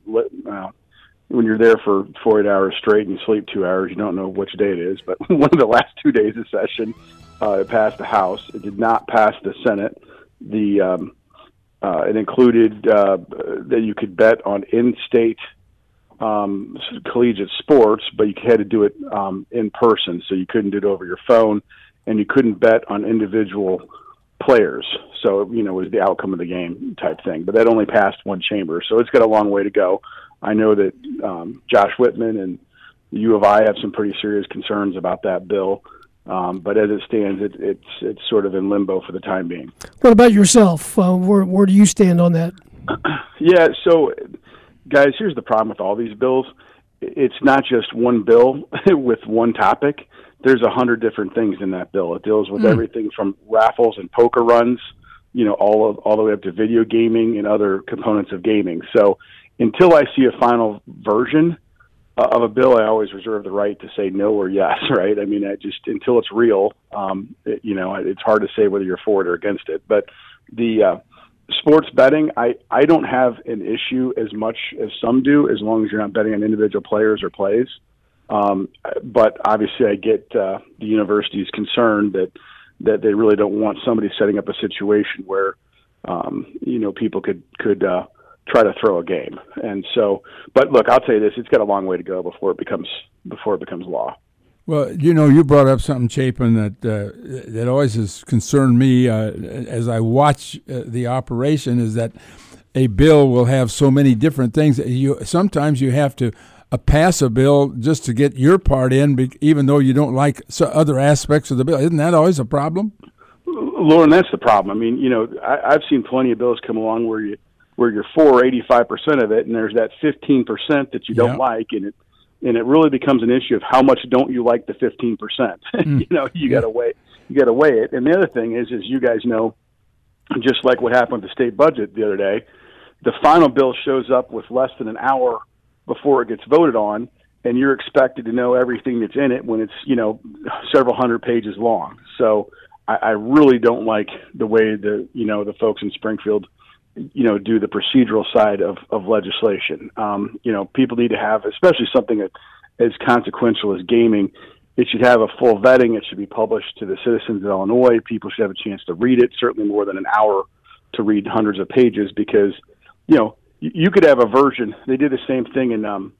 when you're there for 48 hours straight and you sleep two hours, you don't know which day it is. But one of the last two days of session, uh, it passed the House. It did not pass the Senate. The um, uh, it included uh, that you could bet on in-state um, collegiate sports, but you had to do it um, in person, so you couldn't do it over your phone, and you couldn't bet on individual players. So you know, it was the outcome of the game type thing. But that only passed one chamber, so it's got a long way to go. I know that um, Josh Whitman and U of I have some pretty serious concerns about that bill. Um, but as it stands, it, it's it's sort of in limbo for the time being. What about yourself? Uh, where where do you stand on that? yeah, so guys, here's the problem with all these bills. It's not just one bill with one topic. There's a hundred different things in that bill. It deals with mm. everything from raffles and poker runs, you know, all of all the way up to video gaming and other components of gaming. So until I see a final version of a bill, I always reserve the right to say no or yes. Right? I mean, I just until it's real, um, it, you know, it's hard to say whether you're for it or against it. But the uh, sports betting, I I don't have an issue as much as some do, as long as you're not betting on individual players or plays. Um, but obviously, I get uh, the university's concerned that that they really don't want somebody setting up a situation where um, you know people could could uh, try to throw a game. And so, but look, I'll tell you this: it's got a long way to go before it becomes before it becomes law. Well, you know, you brought up something, Chapin, that uh, that always has concerned me uh, as I watch uh, the operation. Is that a bill will have so many different things. that You sometimes you have to uh, pass a bill just to get your part in, even though you don't like other aspects of the bill. Isn't that always a problem? Loren, that's the problem. I mean, you know, I, I've seen plenty of bills come along where you where you're for 85% of it, and there's that 15% that you don't yep. like, and it and it really becomes an issue of how much don't you like the 15%. Mm. you know, you got to weigh you got to weigh it. And the other thing is, as you guys know, just like what happened with the state budget the other day, the final bill shows up with less than an hour before it gets voted on, and you're expected to know everything that's in it when it's you know several hundred pages long. So I, I really don't like the way the you know the folks in Springfield you know do the procedural side of of legislation. Um, you know, people need to have, especially something that, as consequential as gaming. It should have a full vetting. It should be published to the citizens of Illinois. People should have a chance to read it. Certainly more than an hour to read hundreds of pages because, you know, you could have a version. They did the same thing in um,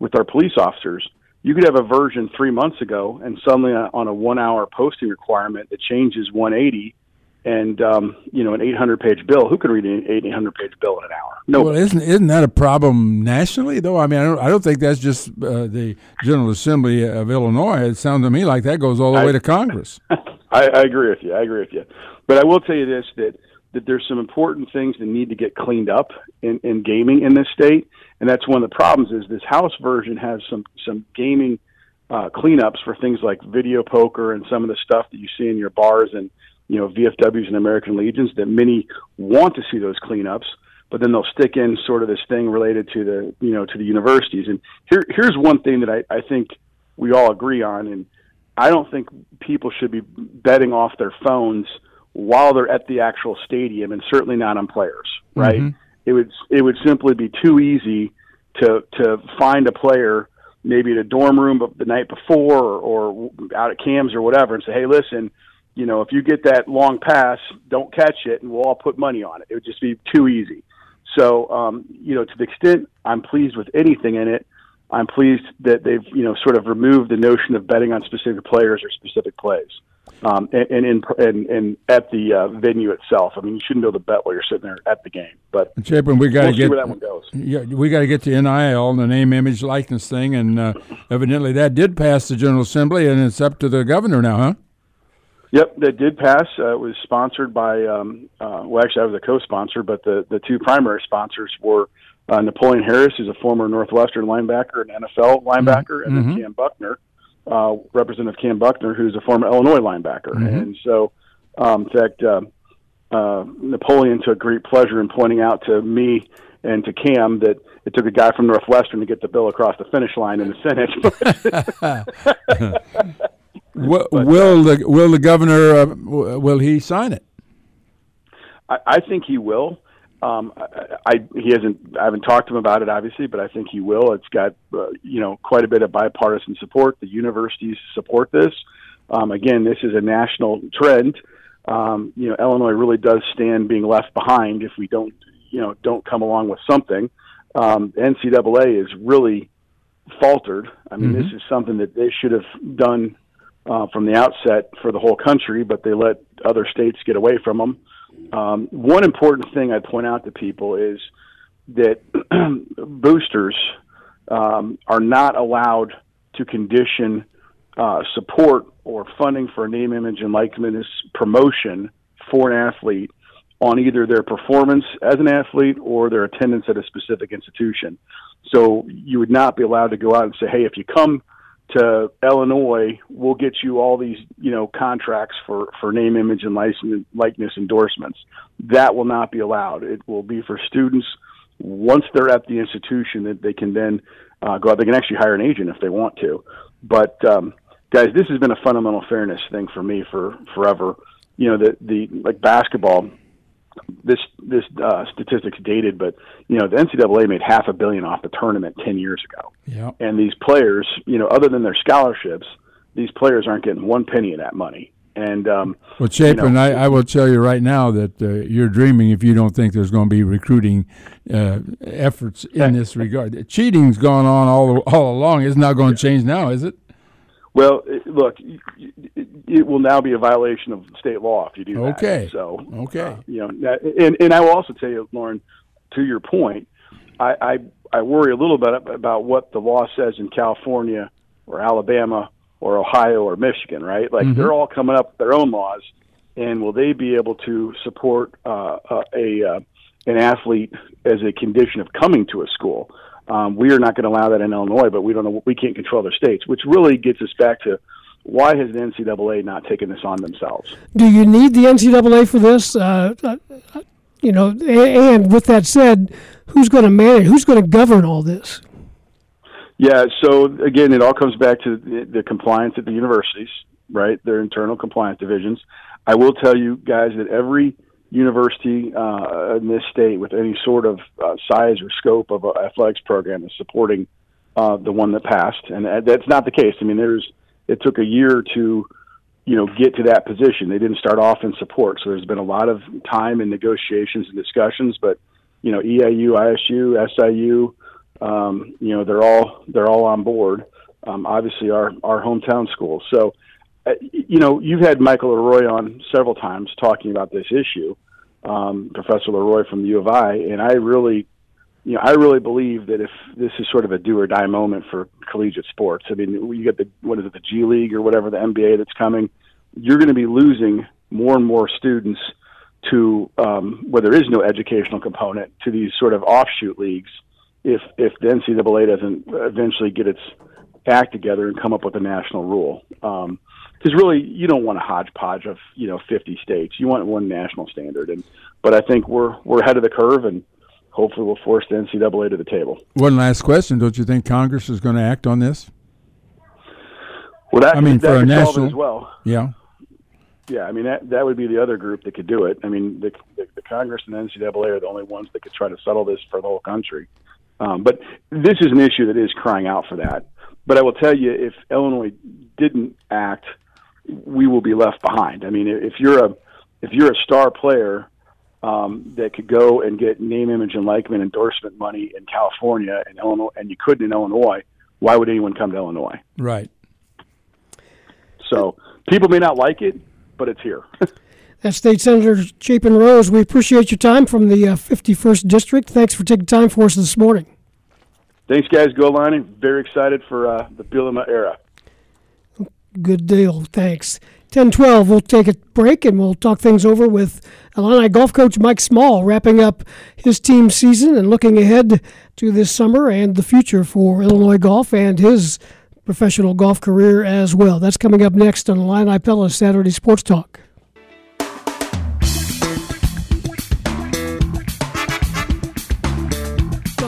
with our police officers. You could have a version three months ago, and suddenly on a one-hour posting requirement, it changes 180 and um, you know an 800 page bill. Who can read an 800 page bill in an hour? No. Well, isn't isn't that a problem nationally though? I mean, I don't, I don't think that's just uh, the General Assembly of Illinois. It sounds to me like that goes all the I, way to Congress. I, I agree with you. I agree with you. But I will tell you this that that there's some important things that need to get cleaned up in, in gaming in this state, and that's one of the problems. Is this House version has some some gaming uh, cleanups for things like video poker and some of the stuff that you see in your bars and you know VFWs and American Legions that many want to see those cleanups, but then they'll stick in sort of this thing related to the you know to the universities. And here here's one thing that I, I think we all agree on, and I don't think people should be betting off their phones while they're at the actual stadium, and certainly not on players. Right? Mm-hmm. It would it would simply be too easy to to find a player maybe in a dorm room the night before or, or out at Kams or whatever and say, hey, listen you know, if you get that long pass, don't catch it, and we'll all put money on it. It would just be too easy. So, um, you know, to the extent I'm pleased with anything in it, I'm pleased that they've, you know, sort of removed the notion of betting on specific players or specific plays. Um, and, and, in, and, and at the uh, venue itself. I mean, you shouldn't be able to bet while you're sitting there at the game. But Chapin, we got to we'll get where that one goes. Yeah, we got to get to NIL, and the name, image, likeness thing, and uh, evidently that did pass the General Assembly, and it's up to the governor now, huh? Yep, that did pass. Uh, it was sponsored by, um, uh, well, actually, I was a co-sponsor, but the the two primary sponsors were uh, Napoleon Harris, who's a former Northwestern linebacker and NFL linebacker, mm-hmm. and then mm-hmm. Kam Buckner, uh, Representative Kam Buckner, who's a former Illinois linebacker. Mm-hmm. And so, um, in fact, uh, uh, Napoleon took great pleasure in pointing out to me and to Kam that it took a guy from Northwestern to get the bill across the finish line in the Senate. will, but, will uh, the will the governor uh, will he sign it? I, I think he will. Um, I, I he hasn't. I haven't talked to him about it, obviously, but I think he will. It's got uh, you know quite a bit of bipartisan support. The universities support this. Um, again, this is a national trend. Um, you know, Illinois really does stand being left behind if we don't you know don't come along with something. Um, NCAA is really faltered. I mean, mm-hmm. this is something that they should have done uh, from the outset for the whole country, but they let other states get away from them. Um, one important thing I point out to people is that boosters um, are not allowed to condition uh, support or funding for a name, image, and likeness promotion for an athlete on either their performance as an athlete or their attendance at a specific institution. So you would not be allowed to go out and say, "Hey, if you come to Illinois, we'll get you all these, you know, contracts for for name, image, and license, likeness endorsements." That will not be allowed. It will be for students once they're at the institution that they can then uh, go out. They can actually hire an agent if they want to. But um, guys, this has been a fundamental fairness thing for me for forever. You know, the the like basketball this this uh, statistics dated, but you know the NCAA made half a billion off the tournament ten years ago. Yeah. And these players, you know, other than their scholarships, these players aren't getting one penny of that money. And um, well, Chapin, you know, I, I will tell you right now that uh, you're dreaming if you don't think there's going to be recruiting uh, efforts in this regard. Cheating's gone on all all along. It's not going to change now, is it? Well, it, look, it will now be a violation of state law if you do that. Okay. So, okay. Uh, you know, and and I will also tell you, Loren, to your point, I I, I worry a little bit about what the law says in California or Alabama or Ohio or Michigan, right? Like Mhm. they're all coming up with their own laws, and will they be able to support uh, a, a uh, an athlete as a condition of coming to a school? Um, we are not going to allow that in Illinois, but we don't know. We can't control their states, which really gets us back to why has the NCAA not taken this on themselves? Do you need the NCAA for this? Uh, uh, you know, and with that said, who's going to manage? Who's going to govern all this? Yeah. So again, it all comes back to the, the compliance at the universities, right? Their internal compliance divisions. I will tell you guys that every university uh, in this state with any sort of uh, size or scope of an athletics program is supporting uh, the one that passed, and that's not the case. I mean, there's it took a year to you know get to that position. They didn't start off in support, so there's been a lot of time in negotiations and discussions. But you know, EIU, ISU, SIU, um, you know, they're all they're all on board. Um, obviously, our our hometown schools. So, uh, you know, you've had Michael LeRoy on several times talking about this issue, um, Professor LeRoy from the U of I, and I really, you know, I really believe that if this is sort of a do or die moment for collegiate sports. I mean, you get the what is it, the G League or whatever the NBA that's coming. You're going to be losing more and more students to um, where there is no educational component to these sort of offshoot leagues if if the NCAA doesn't eventually get its act together and come up with a national rule. Because really, you don't want a hodgepodge of you know 50 states. You want one national standard. And but I think we're we're ahead of the curve, and hopefully we'll force the NCAA to the table. One last question: Don't you think Congress is going to act on this? Well, that I mean, for a could solve it national- as well. Yeah. Yeah, I mean that that would be the other group that could do it. I mean, the, the, the Congress and the NCAA are the only ones that could try to settle this for the whole country. Um, but this is an issue that is crying out for that. But I will tell you, if Illinois didn't act, we will be left behind. I mean, if you're a if you're a star player um, that could go and get name, image, and likeness endorsement money in California and Illinois, and you couldn't in Illinois, why would anyone come to Illinois? Right. So people may not like it, but it's here. That's State Senator Chapin Rose. We appreciate your time from the uh, 51st District. Thanks for taking time for us this morning. Thanks, guys. Go Illini. Very excited for uh, the Bielema era. Good deal. Thanks. 1012, we'll take a break and we'll talk things over with Illini golf coach Mike Small, wrapping up his team season and looking ahead to this summer and the future for Illinois golf and his professional golf career as well. That's coming up next on Illini Pella Saturday Sports Talk.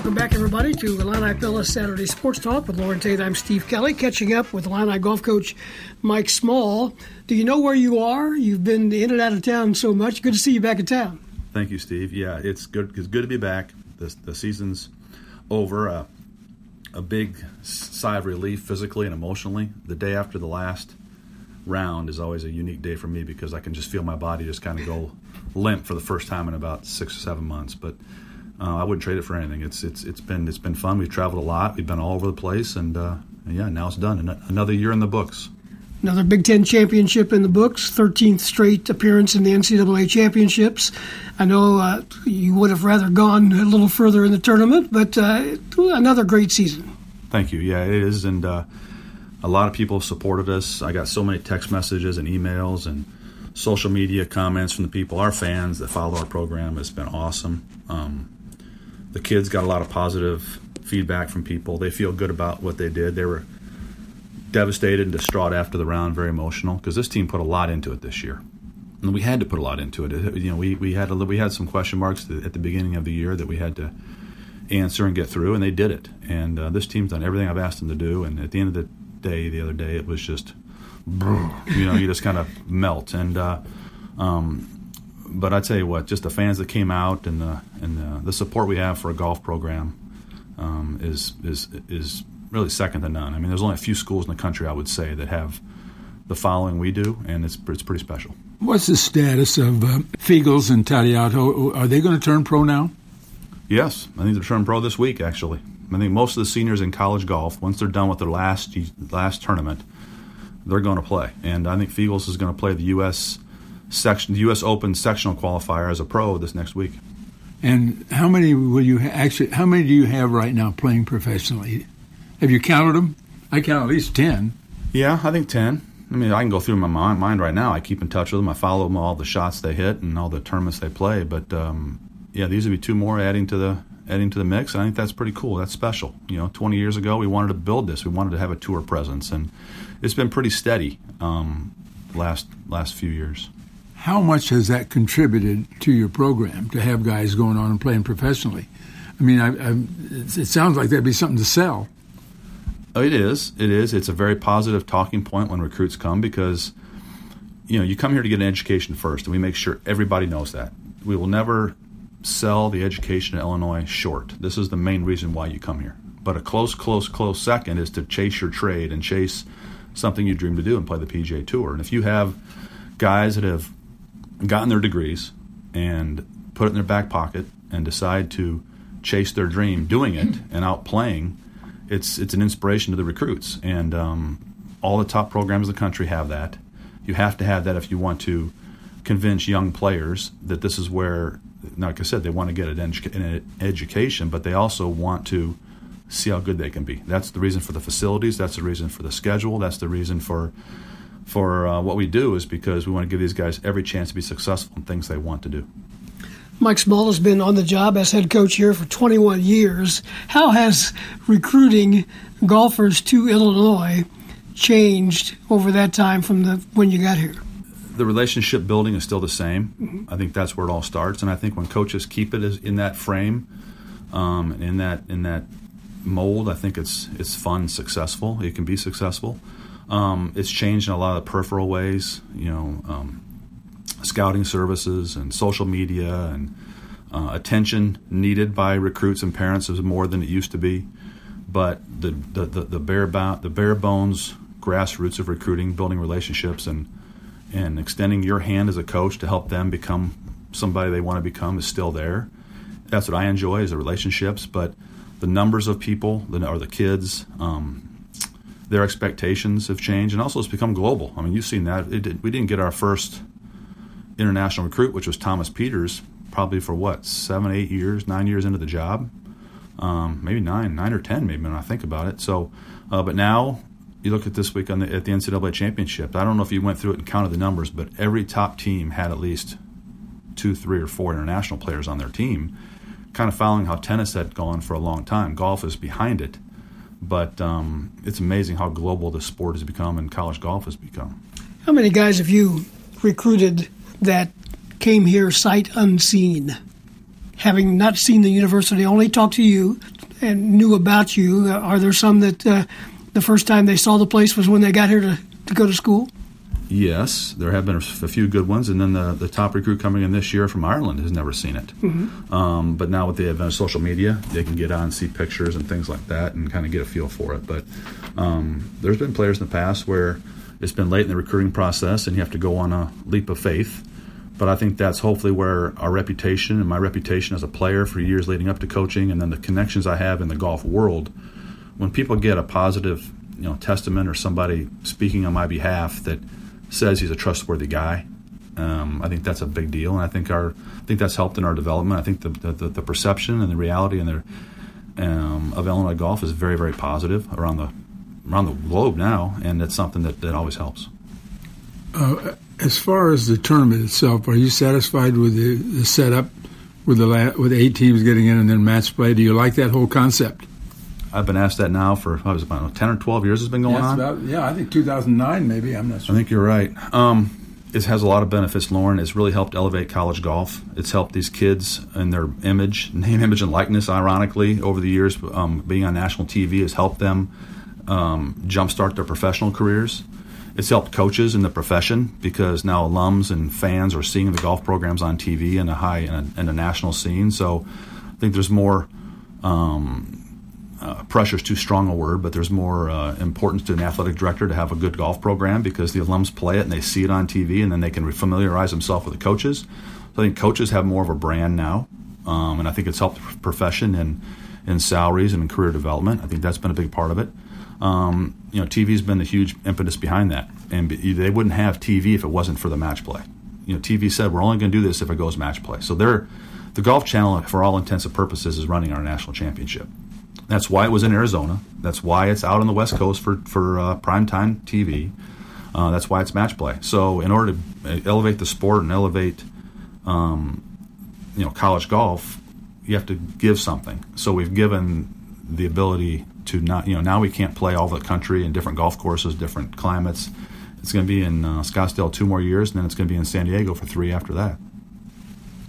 Welcome back, everybody, to Illini Pella Saturday Sports Talk with Loren Tate. I'm Steve Kelly, catching up with Illini golf coach Mike Small. Do you know where you are? You've been in and out of town so much. Good to see you back in town. Thank you, Steve. Yeah, it's good. It's good to be back. The the season's over. Uh, a big sigh of relief, physically and emotionally. The day after the last round is always a unique day for me because I can just feel my body just kind of go limp for the first time in about six or seven months. But uh, I wouldn't trade it for anything. It's it's it's been it's been fun. We've traveled a lot. We've been all over the place, and, uh, yeah, now it's done. An- Another year in the books. Another Big Ten championship in the books, 13th straight appearance in the NCAA championships. I know uh, you would have rather gone a little further in the tournament, but uh, another great season. Thank you. Yeah, it is, and uh, a lot of people supported us. I got so many text messages and emails and social media comments from the people, our fans that follow our program. It's been awesome. Um, the kids got a lot of positive feedback from people. They feel good about what they did. They were devastated and distraught after the round, very emotional because this team put a lot into it this year. And we had to put a lot into it. You know, we, we had a, we had some question marks at the beginning of the year that we had to answer and get through, and they did it. And uh, this team's done everything I've asked them to do. And at the end of the day, the other day, it was just, you know, you just kind of melt. And uh, um, but I tell you what, just the fans that came out and the and the, the support we have for a golf program um, is is is really second to none. I mean, there's only a few schools in the country I would say that have the following we do, and it's it's pretty special. What's the status of uh, Feagles and Tadiotto? Are they going to turn pro now? Yes, I think they're turning pro this week. Actually, I think most of the seniors in college golf, once they're done with their last last tournament, they're going to play. And I think Feagles is going to play the U.S. section, the U.S. Open sectional qualifier as a pro this next week. And how many will you ha- actually? How many do you have right now playing professionally? Have you counted them? I count at least ten. Yeah, I think ten. I mean, I can go through my mind right now. I keep in touch with them. I follow them all the shots they hit and all the tournaments they play. But um, yeah, these would be two more adding to the adding to the mix. And I think that's pretty cool. That's special. You know, 20 years ago we wanted to build this. We wanted to have a tour presence, and it's been pretty steady um, last last few years. How much has that contributed to your program to have guys going on and playing professionally? I mean, I, I, it sounds like that'd be something to sell. Oh, it is. It is. It's a very positive talking point when recruits come because, you know, you come here to get an education first, and we make sure everybody knows that. We will never sell the education in Illinois short. This is the main reason why you come here. But a close, close, close second is to chase your trade and chase something you dream to do and play the PGA Tour. And if you have guys that have gotten their degrees and put it in their back pocket and decide to chase their dream doing it and out playing, it's it's an inspiration to the recruits. And um, all the top programs in the country have that. You have to have that if you want to convince young players that this is where, like I said, they want to get an, edu- an education, but they also want to see how good they can be. That's the reason for the facilities. That's the reason for the schedule. That's the reason for for uh, what we do is because we want to give these guys every chance to be successful in things they want to do. Mike Small has been on the job as head coach here for 21 years. How has recruiting golfers to Illinois changed over that time from the when you got here? The relationship building is still the same. Mm-hmm. I think that's where it all starts, and I think when coaches keep it in that frame, um, in that in that mold, I think it's it's fun, successful. It can be successful. Um, it's changed in a lot of peripheral ways, you know, um, scouting services and social media and uh, attention needed by recruits and parents is more than it used to be. But the the, the, the bare bo- the bare bones grassroots of recruiting, building relationships, and and extending your hand as a coach to help them become somebody they want to become is still there. That's what I enjoy is the relationships, but the numbers of people or the kids. Um, their expectations have changed, and also it's become global. I mean, you've seen that. Did, we didn't get our first international recruit, which was Thomas Pieters, probably for what seven, eight years, nine years into the job, um, maybe nine, nine or ten, maybe when I think about it. So, uh, but now you look at this week on the, at the NCAA championship. I don't know if you went through it and counted the numbers, but every top team had at least two, three, or four international players on their team. Kind of following how tennis had gone for a long time. Golf is behind it but um, it's amazing how global the sport has become and college golf has become. How many guys have you recruited that came here sight unseen, having not seen the university, only talked to you and knew about you? Are there some that uh, the first time they saw the place was when they got here to, to go to school? Yes, there have been a few good ones, and then the, the top recruit coming in this year from Ireland has never seen it. Mm-hmm. Um, but now with the advent of social media, they can get on, see pictures and things like that, and kind of get a feel for it. But um, there's been players in the past where it's been late in the recruiting process, and you have to go on a leap of faith. But I think that's hopefully where our reputation and my reputation as a player for years leading up to coaching, and then the connections I have in the golf world, when people get a positive, you know, testament or somebody speaking on my behalf that says he's a trustworthy guy. Um, I think that's a big deal, and I think our I think that's helped in our development. I think the the, the perception and the reality and the um, of Illinois golf is very very positive around the around the globe now, and it's something that, that always helps. Uh, as far as the tournament itself, are you satisfied with the, the setup with the la- with eight teams getting in and then match play? Do you like that whole concept? I've been asked that now for what was about ten or twelve years. Has been going yeah, on. About, yeah, I think 2009 maybe. I'm not sure. I think you're right. Um, it has a lot of benefits, Loren. It's really helped elevate college golf. It's helped these kids and their image, name, image, and likeness. Ironically, over the years, um, being on national TV has helped them um, jumpstart their professional careers. It's helped coaches in the profession because now alums and fans are seeing the golf programs on TV in a high in a, in a national scene. So I think there's more. Um, uh, pressure is too strong a word, but there's more uh, importance to an athletic director to have a good golf program because the alums play it and they see it on TV and then they can familiarize themselves with the coaches. So I think coaches have more of a brand now, um, and I think it's helped the profession in, in salaries and in career development. I think that's been a big part of it. Um, you know, TV's been the huge impetus behind that, and they wouldn't have TV if it wasn't for the match play. You know, TV said we're only going to do this if it goes match play. So they're the Golf Channel, for all intents and purposes, is running our national championship. That's why it was in Arizona. That's why it's out on the West Coast for for uh, primetime TV. Uh, that's why it's match play. So in order to elevate the sport and elevate, um, you know, college golf, you have to give something. So we've given the ability to not, you know, now we can't play all the country in different golf courses, different climates. It's going to be in uh, Scottsdale two more years, and then it's going to be in San Diego for three after that.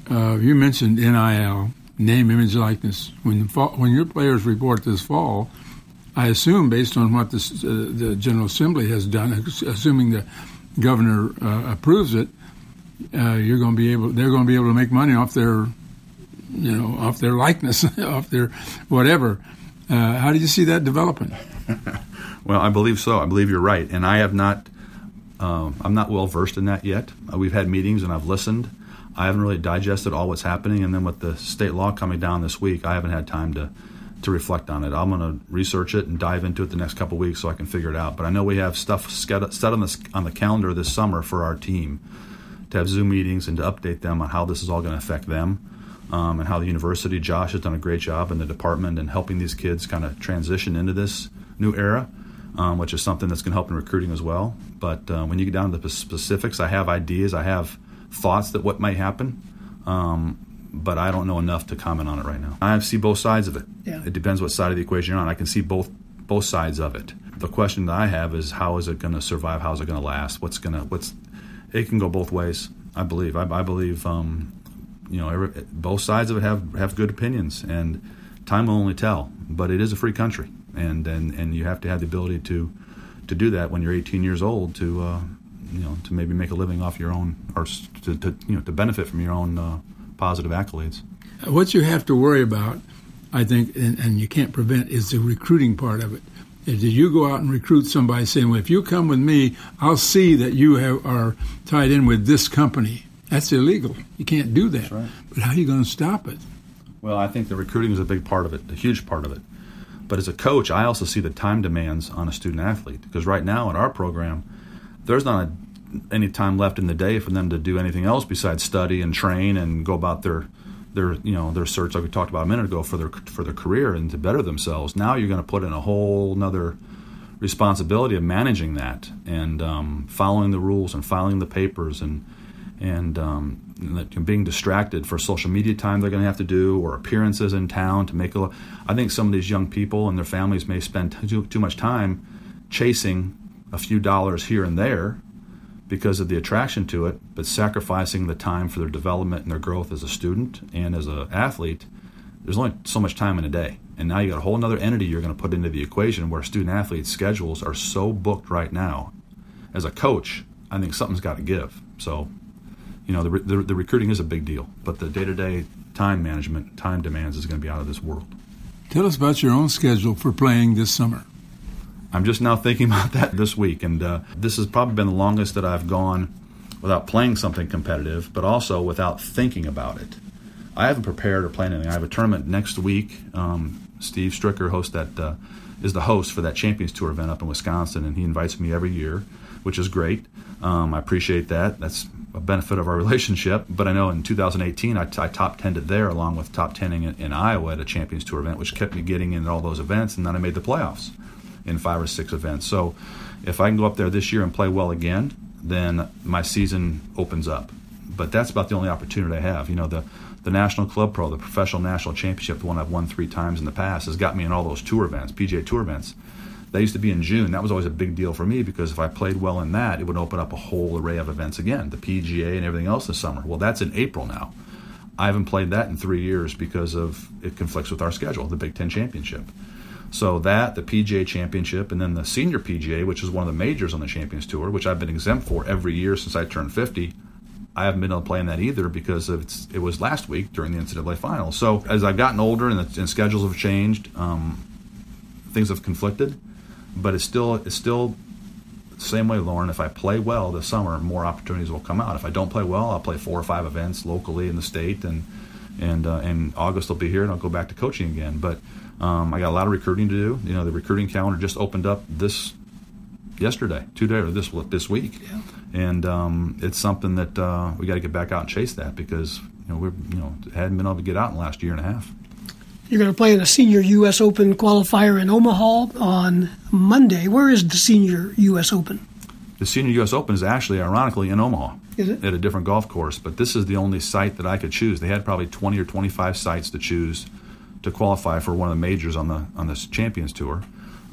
Uh, you mentioned NIL name, image, likeness. When fall, when your players report this fall, I assume based on what this, uh, the General Assembly has done, assuming the governor uh, approves it, uh, you're going to be able. They're going to be able to make money off their, you know, off their likeness, off their whatever. Uh, how do you see that developing? well, I believe so. I believe you're right, and I have not. Um, I'm not well versed in that yet. Uh, we've had meetings and I've listened. I haven't really digested all what's happening, and then with the state law coming down this week, I haven't had time to to reflect on it. I'm going to research it and dive into it the next couple weeks so I can figure it out. But I know we have stuff set on the on the calendar this summer for our team to have Zoom meetings and to update them on how this is all going to affect them. Um, and how the university, Josh, has done a great job in the department and helping these kids kind of transition into this new era, um, which is something that's going to help in recruiting as well. But uh, when you get down to the specifics, I have ideas. I have thoughts that what might happen, um, but I don't know enough to comment on it right now. I see both sides of it. Yeah. It depends what side of the equation you're on. I can see both both sides of it. The question that I have is how is it going to survive? How is it going to last? What's going to what's it can go both ways. I believe. I, I believe. Um, you know, every, both sides of it have have good opinions, and time will only tell. But it is a free country, and and and you have to have the ability to to do that when you're 18 years old to uh, you know to maybe make a living off your own or to, to you know to benefit from your own uh, positive accolades. What you have to worry about, I think, and, and you can't prevent, is the recruiting part of it. If you go out and recruit somebody saying, "Well, if you come with me, I'll see that you have, are tied in with this company," that's illegal. You can't do that. Right. But how are you going to stop it? Well, I think the recruiting is a big part of it, a huge part of it. But as a coach, I also see the time demands on a student athlete because right now in our program, there's not a any time left in the day for them to do anything else besides study and train and go about their their you know their search like we talked about a minute ago for their for their career and to better themselves. Now you're going to put in a whole another responsibility of managing that and um, following the rules and filing the papers and and um, being distracted for social media time they're going to have to do or appearances in town to make a. I think some of these young people and their families may spend too, too much time chasing a few dollars here and there because of the attraction to it, but sacrificing the time for their development and their growth as a student and as an athlete, there's only so much time in a day. And now you got a whole other entity you're going to put into the equation where student athletes' schedules are so booked right now. As a coach, I think something's got to give. So, you know, the, the, the recruiting is a big deal, but the day to day time management, time demands is going to be out of this world. Tell us about your own schedule for playing this summer. I'm just now thinking about that this week, and uh, this has probably been the longest that I've gone without playing something competitive, but also without thinking about it. I haven't prepared or planned anything. I have a tournament next week. Um, Steve Stricker hosts that uh, is the host for that Champions Tour event up in Wisconsin, and he invites me every year, which is great. Um, I appreciate that. That's a benefit of our relationship. But I know in 2018, I, I top 10 there along with top 10 in, in Iowa at a Champions Tour event, which kept me getting in all those events, and then I made the playoffs in five or six events. So if I can go up there this year and play well again, then my season opens up. But that's about the only opportunity I have. You know, the the National Club Pro, the Professional National Championship, the one I've won three times in the past, has got me in all those tour events, PGA Tour events. They used to be in June. That was always a big deal for me because if I played well in that, it would open up a whole array of events again, the PGA and everything else this summer. Well, that's in April now. I haven't played that in three years because of it conflicts with our schedule, the Big Ten Championship. So that, the PGA Championship, and then the Senior PGA, which is one of the majors on the Champions Tour, which I've been exempt for every year since I turned 50. I haven't been able to play in that either because it was last week during the NCAA final. So as I've gotten older and, the, and schedules have changed, um, things have conflicted, but it's still it's still the same way, Loren. If I play well this summer, more opportunities will come out. If I don't play well, I'll play four or five events locally in the state, and and uh, and August will be here, and I'll go back to coaching again. But um, I got a lot of recruiting to do. You know, the recruiting calendar just opened up this yesterday, two days or this this week, yeah. and um, it's something that uh, we got to get back out and chase that because you know we you know hadn't been able to get out in the last year and a half. You're going to play in a senior U.S. Open qualifier in Omaha on Monday. Where is the senior U.S. Open? The senior U.S. Open is actually, ironically, in Omaha. Is it? At a different golf course, but this is the only site that I could choose. They had probably 20 or 25 sites to choose to qualify for one of the majors on the on this Champions Tour.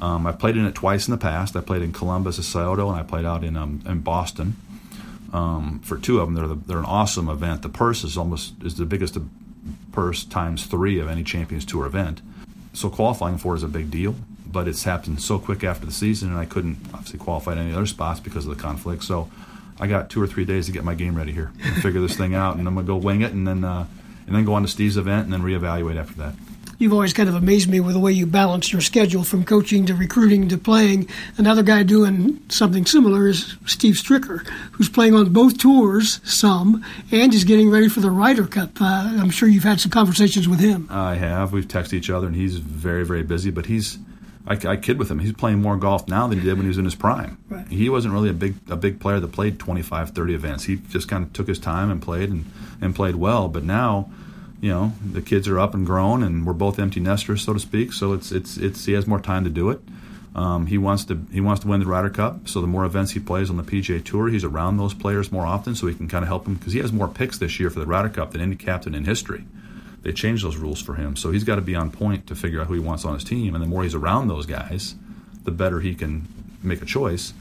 Um, I played in it twice in the past. I played in Columbus, Scioto, and I played out in um, in Boston. Um, for two of them, they're the, they're an awesome event. The purse is almost is the biggest purse times three of any Champions Tour event. So qualifying for it is a big deal, but it's happened so quick after the season, and I couldn't obviously qualify at any other spots because of the conflict. So I got two or three days to get my game ready here and figure this thing out, and I'm gonna go wing it, and then uh, and then go on to Steve's event, and then reevaluate after that you've always kind of amazed me with the way you balance your schedule from coaching to recruiting to playing. Another guy doing something similar is Steve Stricker, who's playing on both tours some and is getting ready for the Ryder Cup. Uh, I'm sure you've had some conversations with him. I have. We've texted each other, and he's very, very busy, but he's. I, I, kid with him. He's playing more golf now than he did when he was in his prime. Right. He wasn't really a big a big player that played 25, 30 events. He just kind of took his time and played and, and played well. But now you know the kids are up and grown and we're both empty nesters so to speak. So it's it's it's he has more time to do it. Um, he wants to he wants to win the Ryder Cup. So the more events he plays on the PGA Tour he's around those players more often so he can kind of help them because he has more picks this year for the Ryder Cup than any captain in history. They changed those rules for him. So he's got to be on point to figure out who he wants on his team. And the more he's around those guys the better he can make a choice.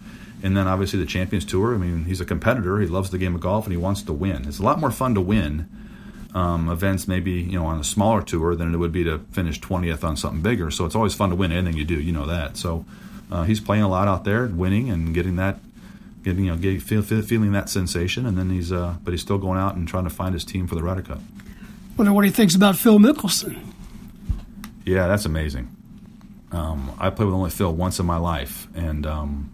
And then obviously the Champions Tour I mean he's a competitor. He loves the game of golf and he wants to win. It's a lot more fun to win um, events maybe you know on a smaller tour than it would be to finish 20th on something bigger. So it's always fun to win anything you do. You know that. So uh, he's playing a lot out there, winning and getting that, getting you know, getting, feel, feel, feeling that sensation. And then he's, uh, but he's still going out and trying to find his team for the Ryder Cup. Wonder what he thinks about Phil Mickelson. Yeah, that's amazing. Um, I played with only Phil once in my life, and um,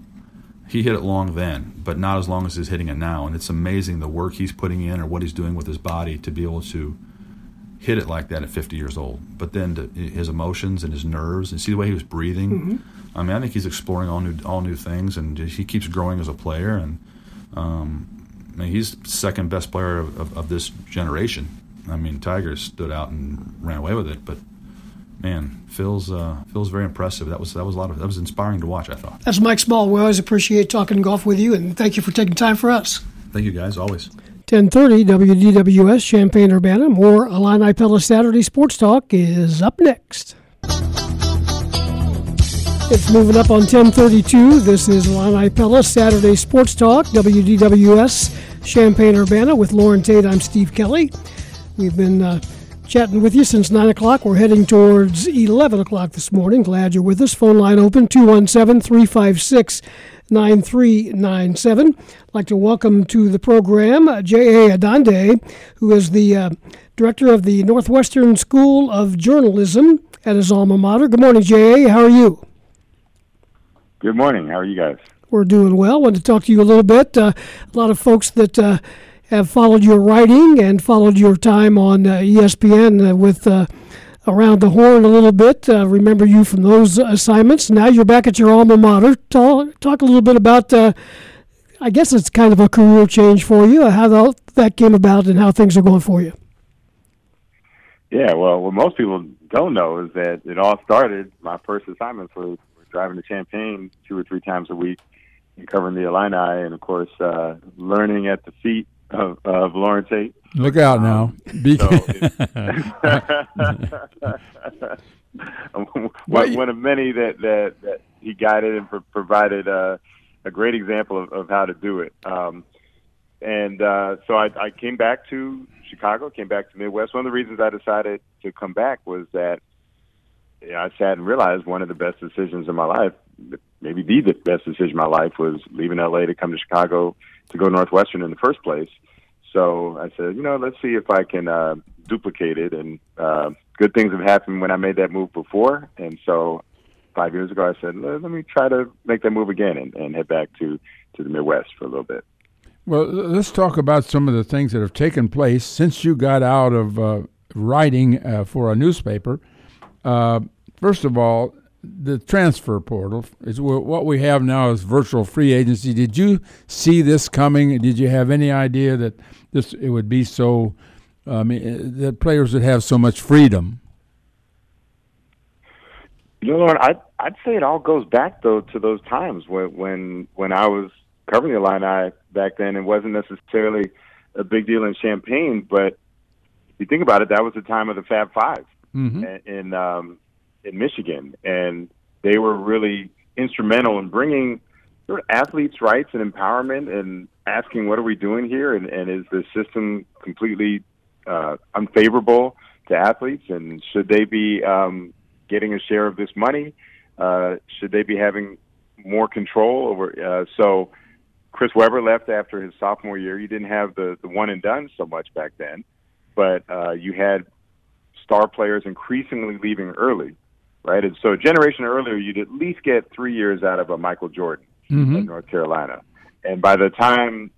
he hit it long then, but not as long as he's hitting it now. And it's amazing the work he's putting in or what he's doing with his body to be able to hit it like that at 50 years old. But then to, his emotions and his nerves, and see the way he was breathing. Mm-hmm. I mean, I think he's exploring all new all new things, and he keeps growing as a player. And um, I mean, he's second best player of, of, of this generation. I mean, Tiger stood out and ran away with it, but man, Phil's uh, Phil's very impressive. That was that was a lot of that was inspiring to watch. I thought. That's Mike Small. We always appreciate talking golf with you, and thank you for taking time for us. Thank you, guys. Always. 1030 WDWS Champaign Urbana. More Illini Pella Saturday Sports Talk is up next. It's moving up on 1032. This is Illini Pella Saturday Sports Talk, WDWS Champaign Urbana with Loren Tate. I'm Steve Kelly. We've been uh, chatting with you since 9 o'clock. We're heading towards 11 o'clock this morning. Glad you're with us. Phone line open 217 356 9397. I'd like to welcome to the program uh, J.A. Adande, who is the uh, director of the Northwestern School of Journalism at his alma mater. Good morning, J.A. How are you? Good morning. How are you guys? We're doing well. Want to talk to you a little bit. Uh, a lot of folks that uh, have followed your writing and followed your time on uh, ESPN uh, with uh, Around the Horn a little bit. Uh, remember you from those assignments. Now you're back at your alma mater. Talk, talk a little bit about, uh, I guess it's kind of a career change for you, how that came about and how things are going for you. Yeah, well, what most people don't know is that it all started, my first assignments were, driving to Champaign two or three times a week and covering the Illini, and of course, uh, learning at the feet of, of Loren Tate. Look out now. Be So one, one of many that, that, that he guided and pro- provided uh, a great example of, of how to do it. Um, and uh, so I, I came back to Chicago, came back to Midwest. One of the reasons I decided to come back was that you know, I sat and realized one of the best decisions in my life, maybe the best decision in my life, was leaving LA to come to Chicago to go Northwestern in the first place. So I said, you know, let's see if I can uh, duplicate it. And uh, good things have happened when I made that move before. And so five years ago, I said, let, me try to make that move again and, and head back to, to the Midwest for a little bit. Well, let's talk about some of the things that have taken place since you got out of uh, writing uh, for a newspaper. Uh, first of all, the transfer portal is what we have now is virtual free agency. Did you see this coming? Did you have any idea that this it would be so? I mean, that players would have so much freedom. You know, Loren, I'd I'd say it all goes back though to those times when when when I was covering the Illini back then. It wasn't necessarily a big deal in Champaign, but if you think about it, that was the time of the Fab 5 mm-hmm. in in, um, in Michigan, and they were really instrumental in bringing sort of athletes' rights and empowerment, and asking, "What are we doing here? And, and is the system completely uh, unfavorable to athletes? And should they be um, getting a share of this money? Uh, should they be having more control over?" Uh, so Chris Webber left after his sophomore year. You didn't have the the one and done so much back then, but uh, you had star players increasingly leaving early, right? And so a generation earlier, you'd at least get three years out of a Michael Jordan mm-hmm. in North Carolina, and by the time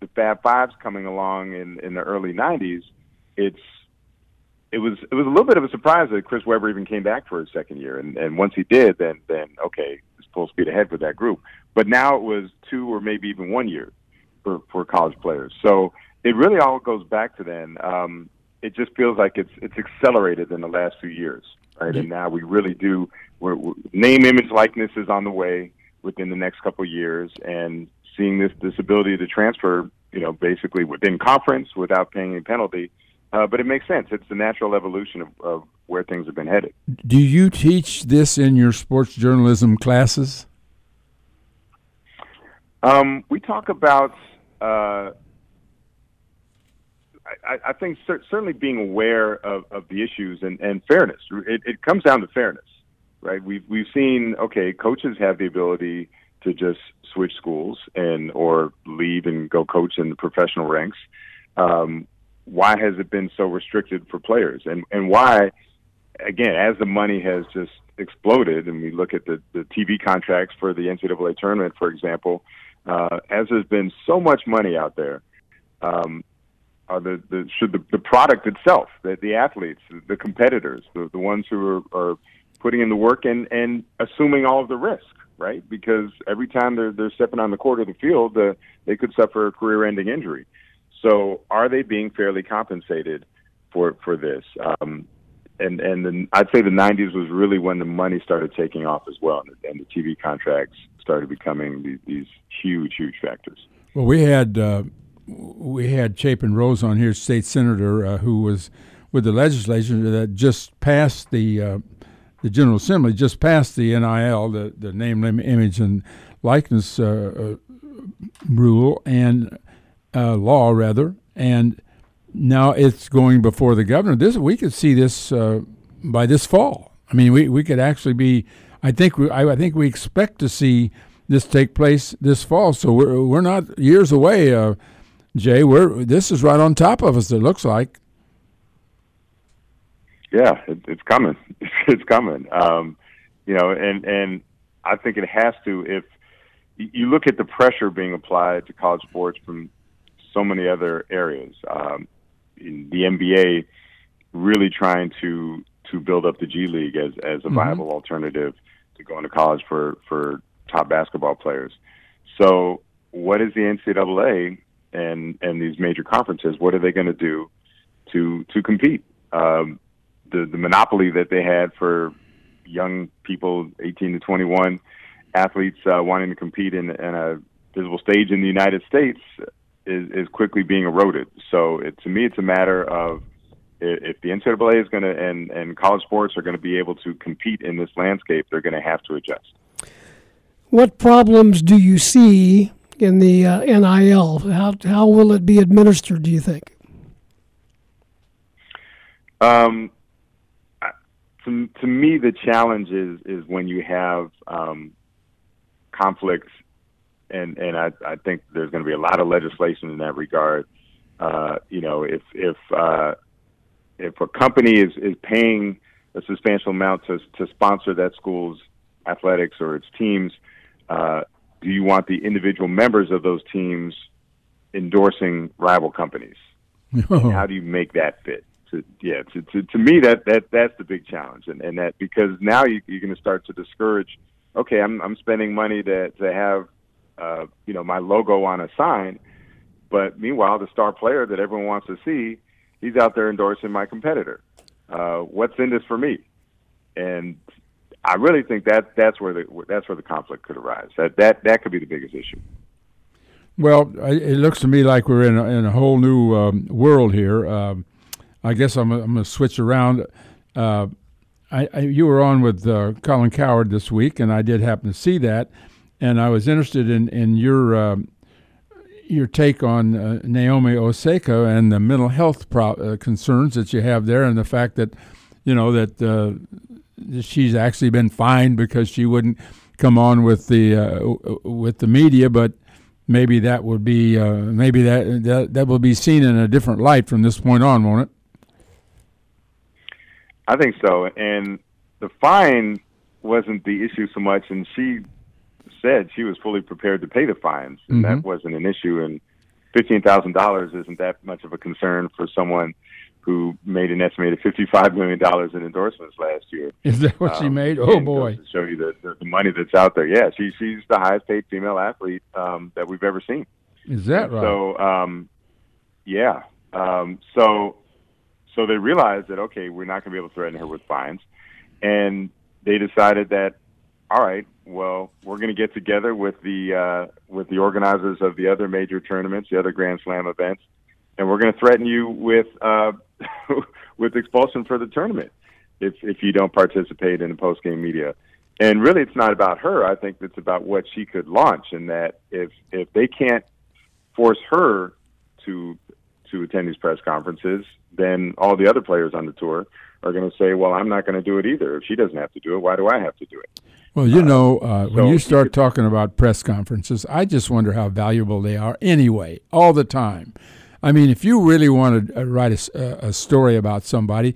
the Fab Five's coming along in in the early '90s, it's it was it was a little bit of a surprise that Chris Webber even came back for his second year, and and once he did, then then okay, it's full speed ahead with that group. But now it was two or maybe even one year for for college players. So it really all goes back to then. Um, it just feels like it's it's accelerated in the last few years, right? And now we really do. We're, we're, name, image, likeness is on the way within the next couple of years, and seeing this this ability to transfer, you know, basically within conference without paying any penalty. Uh, but it makes sense. It's the natural evolution of, of where things have been headed. Do you teach this in your sports journalism classes? Um, we talk about, uh, I, I, think cer- certainly being aware of, of the issues and, and fairness. It, it, comes down to fairness, right? We've we've seen okay, coaches have the ability to just switch schools and or leave and go coach in the professional ranks. Um, why has it been so restricted for players, and and why? Again, as the money has just exploded, and we look at the the TV contracts for the NCAA tournament, for example uh, as there's been so much money out there, um, are the, the should the, the product itself, the, the athletes, the competitors, the, the ones who are, are putting in the work and, and assuming all of the risk, right? Because every time they're they're stepping on the court or the field, uh, they could suffer a career-ending injury. So, are they being fairly compensated for for this? Um, and and the, I'd say the '90s was really when the money started taking off as well, and the, and the TV contracts started becoming these, these huge, huge factors. Well, we had uh, we had Chapin Rose on here, state senator, uh, who was with the legislature that just passed the uh, the General Assembly just passed the NIL, the the name, image, and likeness uh, uh, rule and uh, law rather, and now it's going before the governor. This we could see this by this fall. I mean, we, we could actually be I think we I, I think we expect to see this take place this fall. So we're we're not years away, uh, Jay. We're this is right on top of us. It looks like. Yeah, it, it's coming. It's coming. Um, you know, and and I think it has to. If you look at the pressure being applied to college sports from so many other areas, um, the NBA really trying to to build up the G League as as a mm-hmm. viable alternative to going to college for for top basketball players. So, what is the NCAA and and these major conferences? What are they going to do to to compete? Um, the the monopoly that they had for young people, 18 to 21 athletes uh, wanting to compete in, in a visible stage in the United States is, is quickly being eroded. So it, to me, it's a matter of if the NCAA is going to and, and college sports are going to be able to compete in this landscape, they're going to have to adjust. What problems do you see in the uh, NIL? How how will it be administered? Do you think? Um, to to me, the challenge is is when you have um, conflicts, and and I I think there's going to be a lot of legislation in that regard. Uh, you know, if if uh, if a company is is paying a substantial amount to to sponsor that school's athletics or its teams, uh, do you want the individual members of those teams endorsing rival companies? how do you make that fit? To, yeah, to, to, to me that, that that's the big challenge, and, and that because now you, you're going to start to discourage. Okay, I'm I'm spending money to to have uh, you know my logo on a sign, but meanwhile the star player that everyone wants to see, he's out there endorsing my competitor. Uh, what's in this for me? And I really think that that's where the that's where the conflict could arise. That that that could be the biggest issue. Well, it looks to me like we're in a, in a whole new um, world here. Um, I guess I'm, I'm going to switch around. Uh, I, I, you were on with uh, Colin Cowherd this week, and I did happen to see that, and I was interested in in your um, your take on uh, Naomi Osaka and the mental health pro- uh, concerns that you have there, and the fact that you know that uh, she's actually been fined because she wouldn't come on with the uh, with the media, but maybe that would be uh, maybe that, that that will be seen in a different light from this point on, won't it? I think so, and the fine wasn't the issue so much, and she said she was fully prepared to pay the fines, and mm-hmm. that wasn't an issue. And fifteen thousand dollars isn't that much of a concern for someone who made an estimated $55 million in endorsements last year. Is that what um, she made? Oh, boy. To show you the, the, the, money that's out there. Yeah, she, she's the highest paid female athlete um, that we've ever seen. Is that right? So, um, yeah. Um, so, so they realized that, okay, we're not going to be able to threaten her with fines. And they decided that, all right, well, we're going to get together with the uh, with the organizers of the other major tournaments, the other Grand Slam events, and we're going to threaten you with uh, with expulsion for the tournament if if you don't participate in the post game media. And really, it's not about her. I think it's about what she could launch, and that if if they can't force her to to attend these press conferences, then all the other players on the tour are going to say, "Well, I'm not going to do it either. If she doesn't have to do it, why do I have to do it?" Well, you know, uh, when you start talking about press conferences, I just wonder how valuable they are anyway, all the time. I mean, if you really want to uh, write a, a story about somebody,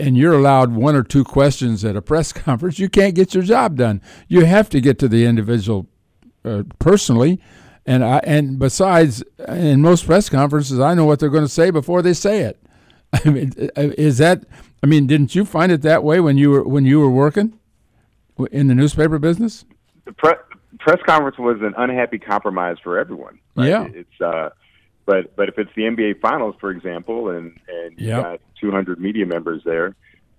and you're allowed one or two questions at a press conference, you can't get your job done. You have to get to the individual uh, personally. And I, and besides, in most press conferences, I know what they're going to say before they say it. I mean, uh, is that? I mean, didn't you find it that way when you were when you were working in the newspaper business? The pre- press conference was an unhappy compromise for everyone. Right? Yeah, it's uh, but but if it's the NBA Finals, for example, and and you yep. got 200 media members there,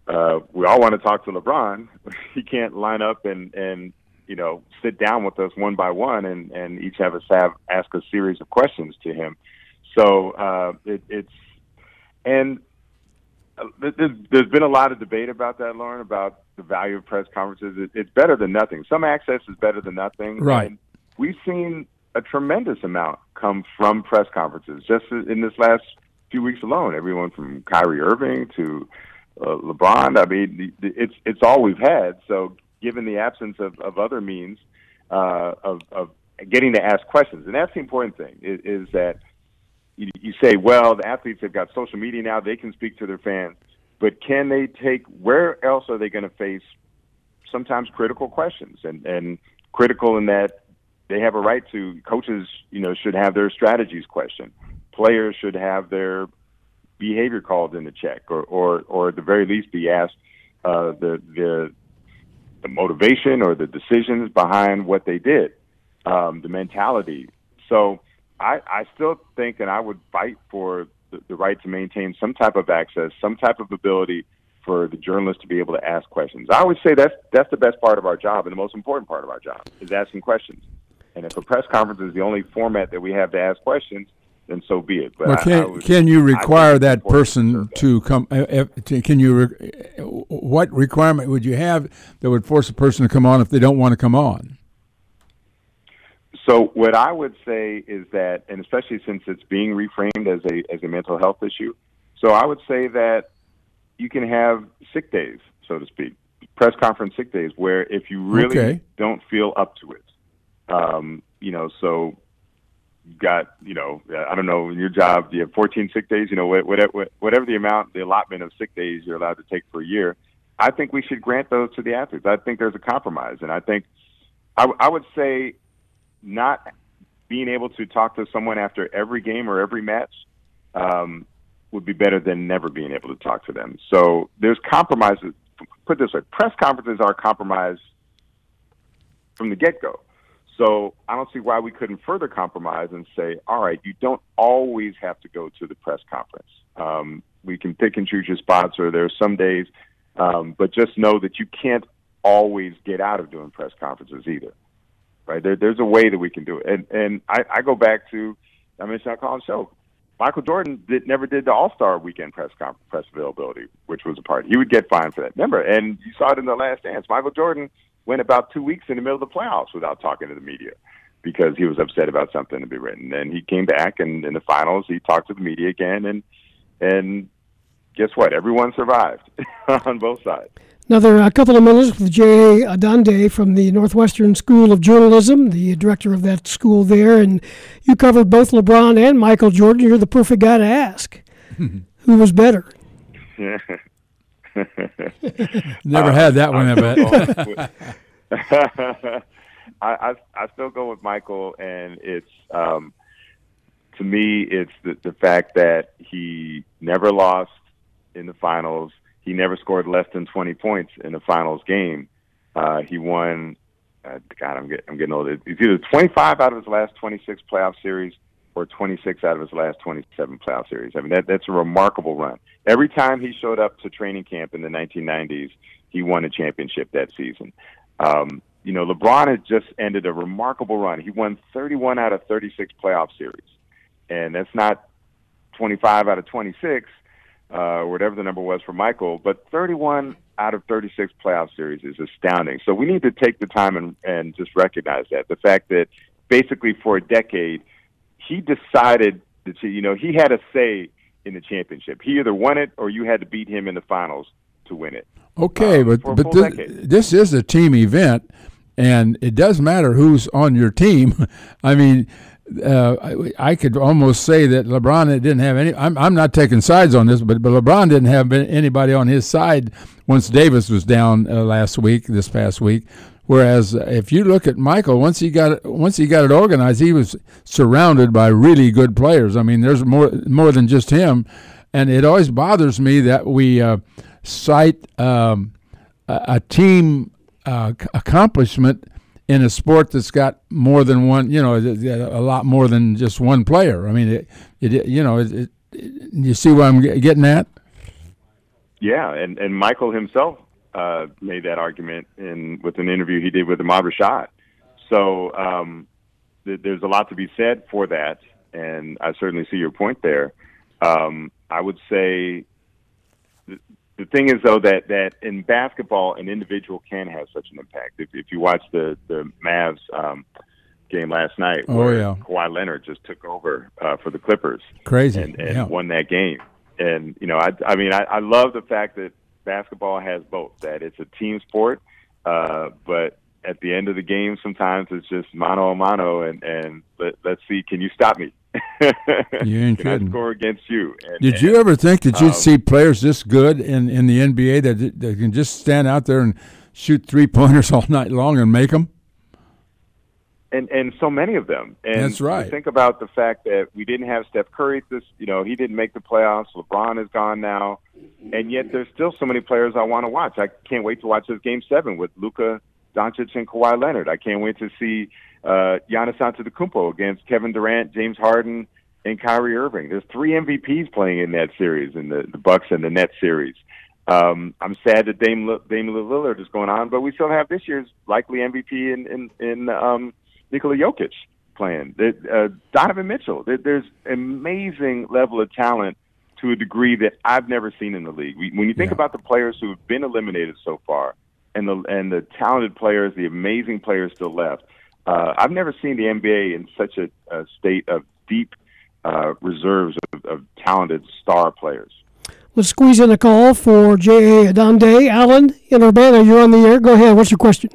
uh, we all want to talk to LeBron. he can't line up and and you know sit down with us one by one and and each have us have ask a series of questions to him. So uh, it, it's and uh, there's, there's been a lot of debate about that, Loren, about the value of press conferences. It, it's better than nothing. Some access is better than nothing. Right. And we've seen a tremendous amount come from press conferences. Just in this last few weeks alone, everyone from Kyrie Irving to uh, LeBron. I mean, it's it's all we've had. So, given the absence of, of other means uh, of, of getting to ask questions, and that's the important thing is, is that you, you say, well, the athletes have got social media now; they can speak to their fans. But can they take? Where else are they going to face sometimes critical questions? And and critical in that they have a right to coaches you know should have their strategies questioned players should have their behavior called into check or or or at the very least be asked uh, the the the motivation or the decisions behind what they did um, the mentality so I, I still think and I would fight for the, the right to maintain some type of access some type of ability for the journalists to be able to ask questions. I always say that's that's the best part of our job and the most important part of our job is asking questions. And if a press conference is the only format that we have to ask questions, then so be it. But well, can, I, I would, can you require that person to, come? Uh, to, can you? Re, what requirement would you have that would force a person to come on if they don't want to come on? So what I would say is that, and especially since it's being reframed as a as a mental health issue, so I would say that you can have sick days, so to speak, press conference sick days, where if you really okay. don't feel up to it, um, you know, so got, you know, I don't know, in your job, you have 14 sick days, you know, whatever, whatever the amount, the allotment of sick days you're allowed to take for a year. I think we should grant those to the athletes. I think there's a compromise, and I think I, I would say not being able to talk to someone after every game or every match um, would be better than never being able to talk to them. So there's compromises. Put this way: press conferences are compromise from the get go. So I don't see why we couldn't further compromise and say, all right, you don't always have to go to the press conference. Um, we can pick and choose your spots, or there are some days, um, but just know that you can't always get out of doing press conferences either. Right? There, there's a way that we can do it, and and I, I go back to I mentioned I call the show. Michael Jordan did, never did the All Star Weekend press conference, press availability, which was a part. He would get fined for that. Remember, and you saw it in the Last Dance. Michael Jordan went about two weeks in the middle of the playoffs without talking to the media because he was upset about something to be written. And he came back, and in the finals, he talked to the media again, and and guess what? Everyone survived on both sides. Another a couple of minutes with Jay Adande from the Northwestern School of Journalism, the director of that school there, and you covered both LeBron and Michael Jordan. You're the perfect guy to ask. Who was better? Never had that one, I bet. I, I I still go with Michael, and it's um, to me, it's the the fact that he never lost in the finals. He never scored less than twenty points in the finals game. Uh, he won. Uh, God, I'm getting I'm getting old. It's either 25 out of his last 26 playoff series or 26 out of his last 27 playoff series. I mean, that, that's a remarkable run. Every time he showed up to training camp in the 1990s, he won a championship that season. Um, you know, LeBron has just ended a remarkable run. He won 31 out of 36 playoff series, and that's not 25 out of 26, uh, whatever the number was for Michael, but 31 out of 36 playoff series is astounding. So we need to take the time and, and just recognize that the fact that basically for a decade he decided that you know he had a say in the championship. He either won it or you had to beat him in the finals to win it. Okay, um, but but this, this is a team event, and it does matter who's on your team. I mean. Uh, I, I, could almost say that LeBron didn't have any. I'm, I'm not taking sides on this, but, but LeBron didn't have anybody on his side once Davis was down uh, last week, this past week. Whereas if you look at Michael, once he got it, once he got it organized, he was surrounded by really good players. I mean, there's more more than just him, and it always bothers me that we uh, cite um, a, a, team uh, accomplishment in a sport that's got more than one, you know, a lot more than just one player. I mean, it, it you know, it, it, you see what I'm getting at? Yeah, and and Michael himself uh, made that argument in with an interview he did with Ahmad Rashad. So um, th- there's a lot to be said for that, and I certainly see your point there. Um, I would say th- the thing is though that that in basketball an individual can have such an impact. If, if you watch the the Mavs um, game last night, oh, where yeah. Kawhi Leonard just took over uh, for the Clippers, crazy, and, and yeah. won that game. And you know, I I mean, I, I love the fact that basketball has both. That it's a team sport, uh, but at the end of the game, sometimes it's just mano a mano, and and let, let's see, can you stop me? you ain't can kidding. I score against you? And, Did you ever think that you'd um, see players this good in in the NBA that that can just stand out there and shoot three pointers all night long and make them? And and so many of them. And That's right. Think about the fact that we didn't have Steph Curry. This, you know, he didn't make the playoffs. LeBron is gone now, and yet there's still so many players I want to watch. I can't wait to watch this Game Seven with Luka Doncic and Kawhi Leonard. I can't wait to see uh, Giannis Antetokounmpo against Kevin Durant, James Harden, and Kyrie Irving. There's three MVPs playing in that series, in the, the Bucks and the Nets series. Um, I'm sad that Dame Dame Lillard is going on, but we still have this year's likely MVP in in, in um, Nikola Jokic playing. Uh, Donovan Mitchell. There's amazing level of talent to a degree that I've never seen in the league. When you think Yeah. about the players who have been eliminated so far, and the and the talented players, the amazing players still left, uh, I've never seen the NBA in such a, a state of deep uh, reserves of, of talented star players. Let's squeeze in a call for J.A. Adande. Alan in Urbana, you're on the air. Go ahead. What's your question?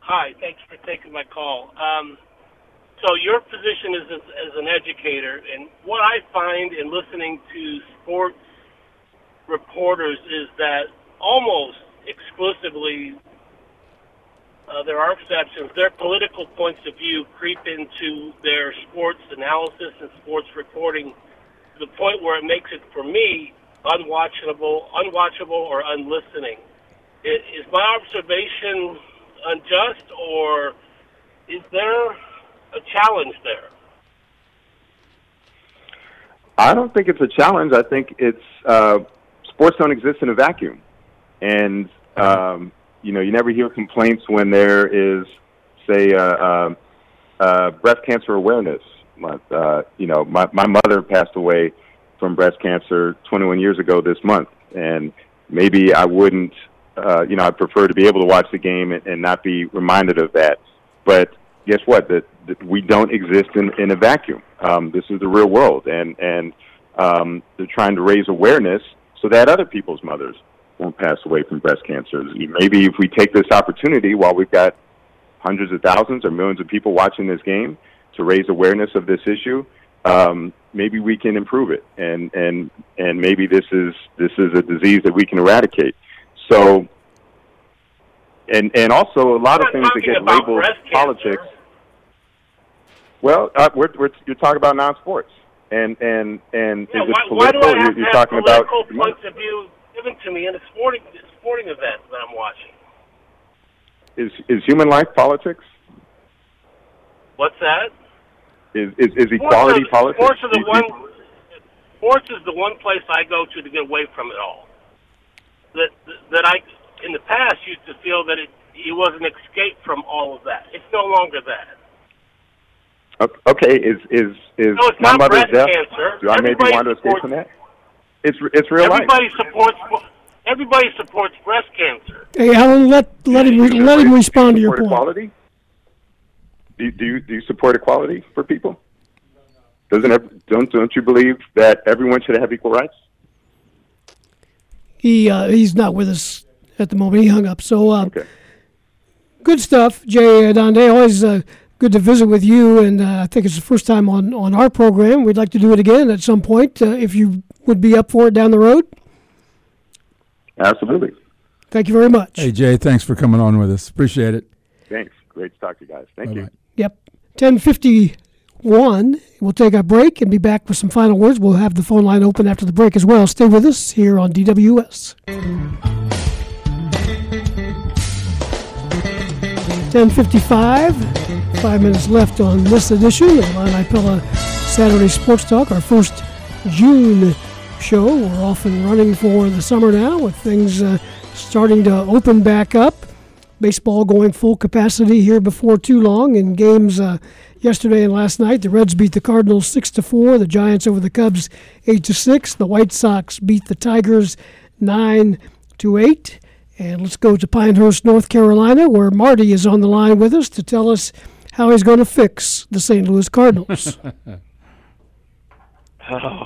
Hi, thanks for taking my call. Um, so your position is as, as an educator, and what I find in listening to sports reporters is that almost exclusively, uh, there are exceptions, their political points of view creep into their sports analysis and sports reporting to the point where it makes it, for me, unwatchable, unwatchable or unlistening. I- Is my observation unjust, or is there a challenge there? I don't think it's a challenge. I think it's uh, sports don't exist in a vacuum, and um, you know you never hear complaints when there is, say, uh, uh, uh, breast cancer awareness month. Uh, you know, my my mother passed away from breast cancer 21 years ago this month, and maybe I wouldn't. Uh, you know, I'd prefer to be able to watch the game and, and not be reminded of that. But guess what? That, that we don't exist in, in a vacuum. Um, this is the real world, and and um, they're trying to raise awareness so that other people's mothers won't pass away from breast cancer. Maybe if we take this opportunity while we've got hundreds of thousands or millions of people watching this game to raise awareness of this issue, um, maybe we can improve it, and and and maybe this is this is a disease that we can eradicate. So. And and also a lot of things that get labeled politics. Well, uh, we're, we're you're talking about non-sports, and and and Yeah, is it why, why do? I have you're to have talking about political points of view given to me in a sporting sporting event that I'm watching? is is human life politics? What's that? Is is, is Sports equality are- politics? Sports are the one. Sports is the one place I go to to get away from it all. That that I in the past used to feel that it it was an escape from all of that. It's no longer that. Okay, is is is No, it's my not mother's death? cancer. Do I maybe Everybody want to escape from that? It's it's real life. Everybody supports everybody supports breast cancer. Hey, Alan, let let him re- let him respond to your support point. equality? Do you, do you do you support equality for people? Doesn't ev- don't don't you believe that everyone should have equal rights? He uh, he's not with us at the moment. He hung up. So uh, Okay. good stuff, Jay Adande. Always uh, good to visit with you, and uh, I think it's the first time on on our program. We'd like to do it again at some point uh, if you would be up for it down the road. Absolutely. Thank you very much. Hey, Jay, thanks for coming on with us. Appreciate it. Thanks. Great to talk to you guys. Thank you. Bye-bye. Yep. 1051. We'll take a break and be back with some final words. We'll have the phone line open after the break as well. Stay with us here on DWS. 1055. Five minutes left on this edition of Illini Pella Saturday Sports Talk, our first June show. We're off and running for the summer now with things uh, starting to open back up baseball going full capacity here before too long and games uh, yesterday and last night. The Reds beat the Cardinals six to four. The Giants over the Cubs eight to six. The White Sox beat the Tigers nine to eight. And let's go to Pinehurst, North Carolina, where Marty is on the line with us to tell us how he's going to fix the St. Louis Cardinals. Oh,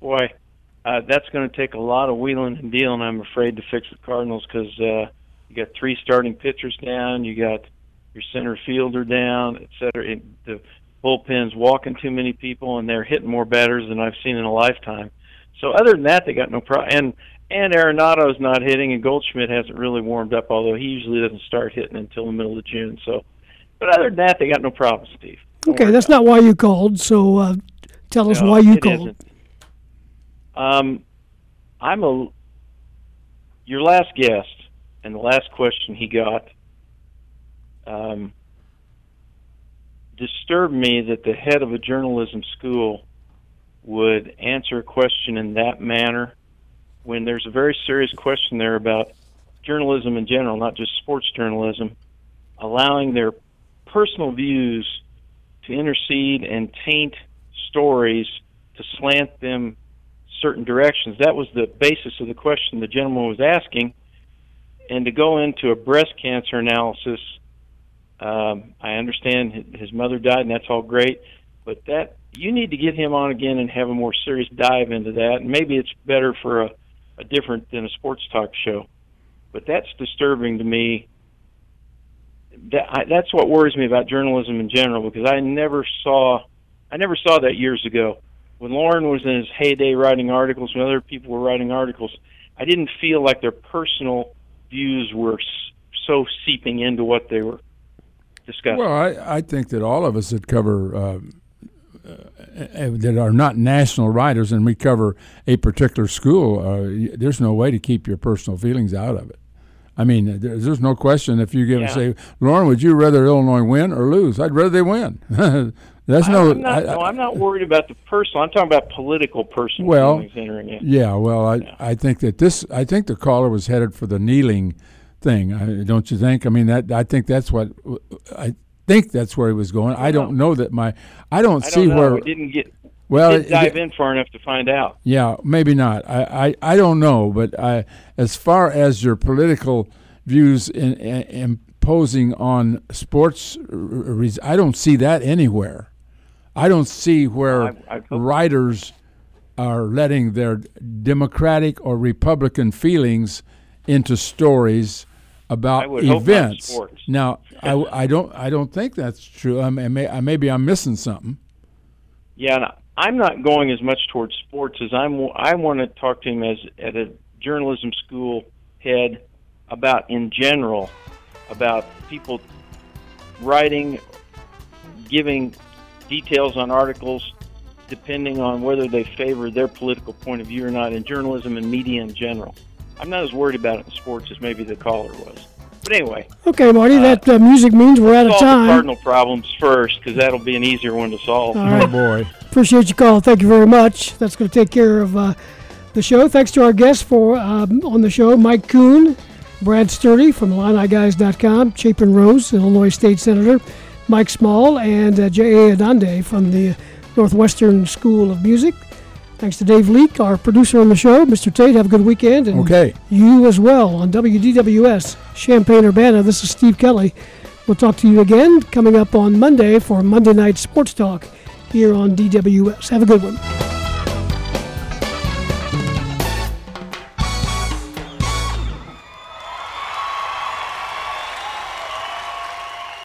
boy, uh, that's going to take a lot of wheeling and dealing. I'm afraid to fix the Cardinals because uh, you got three starting pitchers down, you got your center fielder down, et cetera. It, the bullpen's walking too many people, and they're hitting more batters than I've seen in a lifetime. So other than that, they got no problem. And and Arenado's not hitting, and Goldschmidt hasn't really warmed up, although he usually doesn't start hitting until the middle of June. So, but other than that, they got no problem, Steve. Don't okay, that's not why you called, so uh, tell us No, why you called. isn't. Um, I'm a your last guest and the last question he got um, disturbed me that the head of a journalism school would answer a question in that manner when there's a very serious question there about journalism in general, not just sports journalism, allowing their personal views to intercede and taint stories to slant them certain directions. That was the basis of the question the gentleman was asking. And to go into a breast cancer analysis, um, I understand his mother died, and that's all great. But that you need to get him on again and have a more serious dive into that. Maybe it's better for a, a different than a sports talk show. But that's disturbing to me. That I, that's what worries me about journalism in general because I never saw, I never saw that years ago when Loren was in his heyday writing articles, when other people were writing articles, I didn't feel like their personal views were so seeping into what they were Well, I, I think that all of us that cover uh, uh, that are not national writers and we cover a particular school, uh, there's no way to keep your personal feelings out of it. I mean, there's, there's no question if you give yeah. say, Loren, would you rather Illinois win or lose? I'd rather they win. That's no. I'm not, I, no, I'm not worried about the personal. I'm talking about political personal well, feelings entering in. Yeah, well, I yeah. I think that this. I think the caller was headed for the kneeling thing. don't you think? I mean, that I think that's what I think that's where he was going. I don't know that my. I don't I see don't where. We didn't get. Well, didn't dive in far enough to find out. Yeah, maybe not. I, I, I don't know, but I, as far as your political views in, in imposing on sports, I don't see that anywhere. I don't see where I, I writers are letting their Democratic or Republican feelings into stories about events. Now, I, I don't I don't think that's true. I may, maybe I'm missing something. Yeah, no, I'm not going as much towards sports as I'm. I want to talk to him as at a journalism school head about in general about people writing, giving details on articles depending on whether they favor their political point of view or not in journalism and media in general. I'm not as worried about it in sports as maybe the caller was. But anyway. Okay, Marty, uh, that uh, music means we're out of time. the Cardinal problems first because that'll be an easier one to solve. All right. Oh, boy. Appreciate your call. Thank you very much. That's going to take care of uh, the show. Thanks to our guests for um, on the show, Mike Koon, Brad Sturdy from IlliniGuys.com, Chapin Rose, Illinois State Senator, Mike Small, and uh, J.A. Adande from the Northwestern School of Music. Thanks to Dave Leake, our producer on the show. Mr. Tate, have a good weekend. And okay. You as well on WDWS Champaign Urbana. This is Steve Kelly. We'll talk to you again coming up on Monday for Monday Night Sports Talk here on DWS. Have a good one.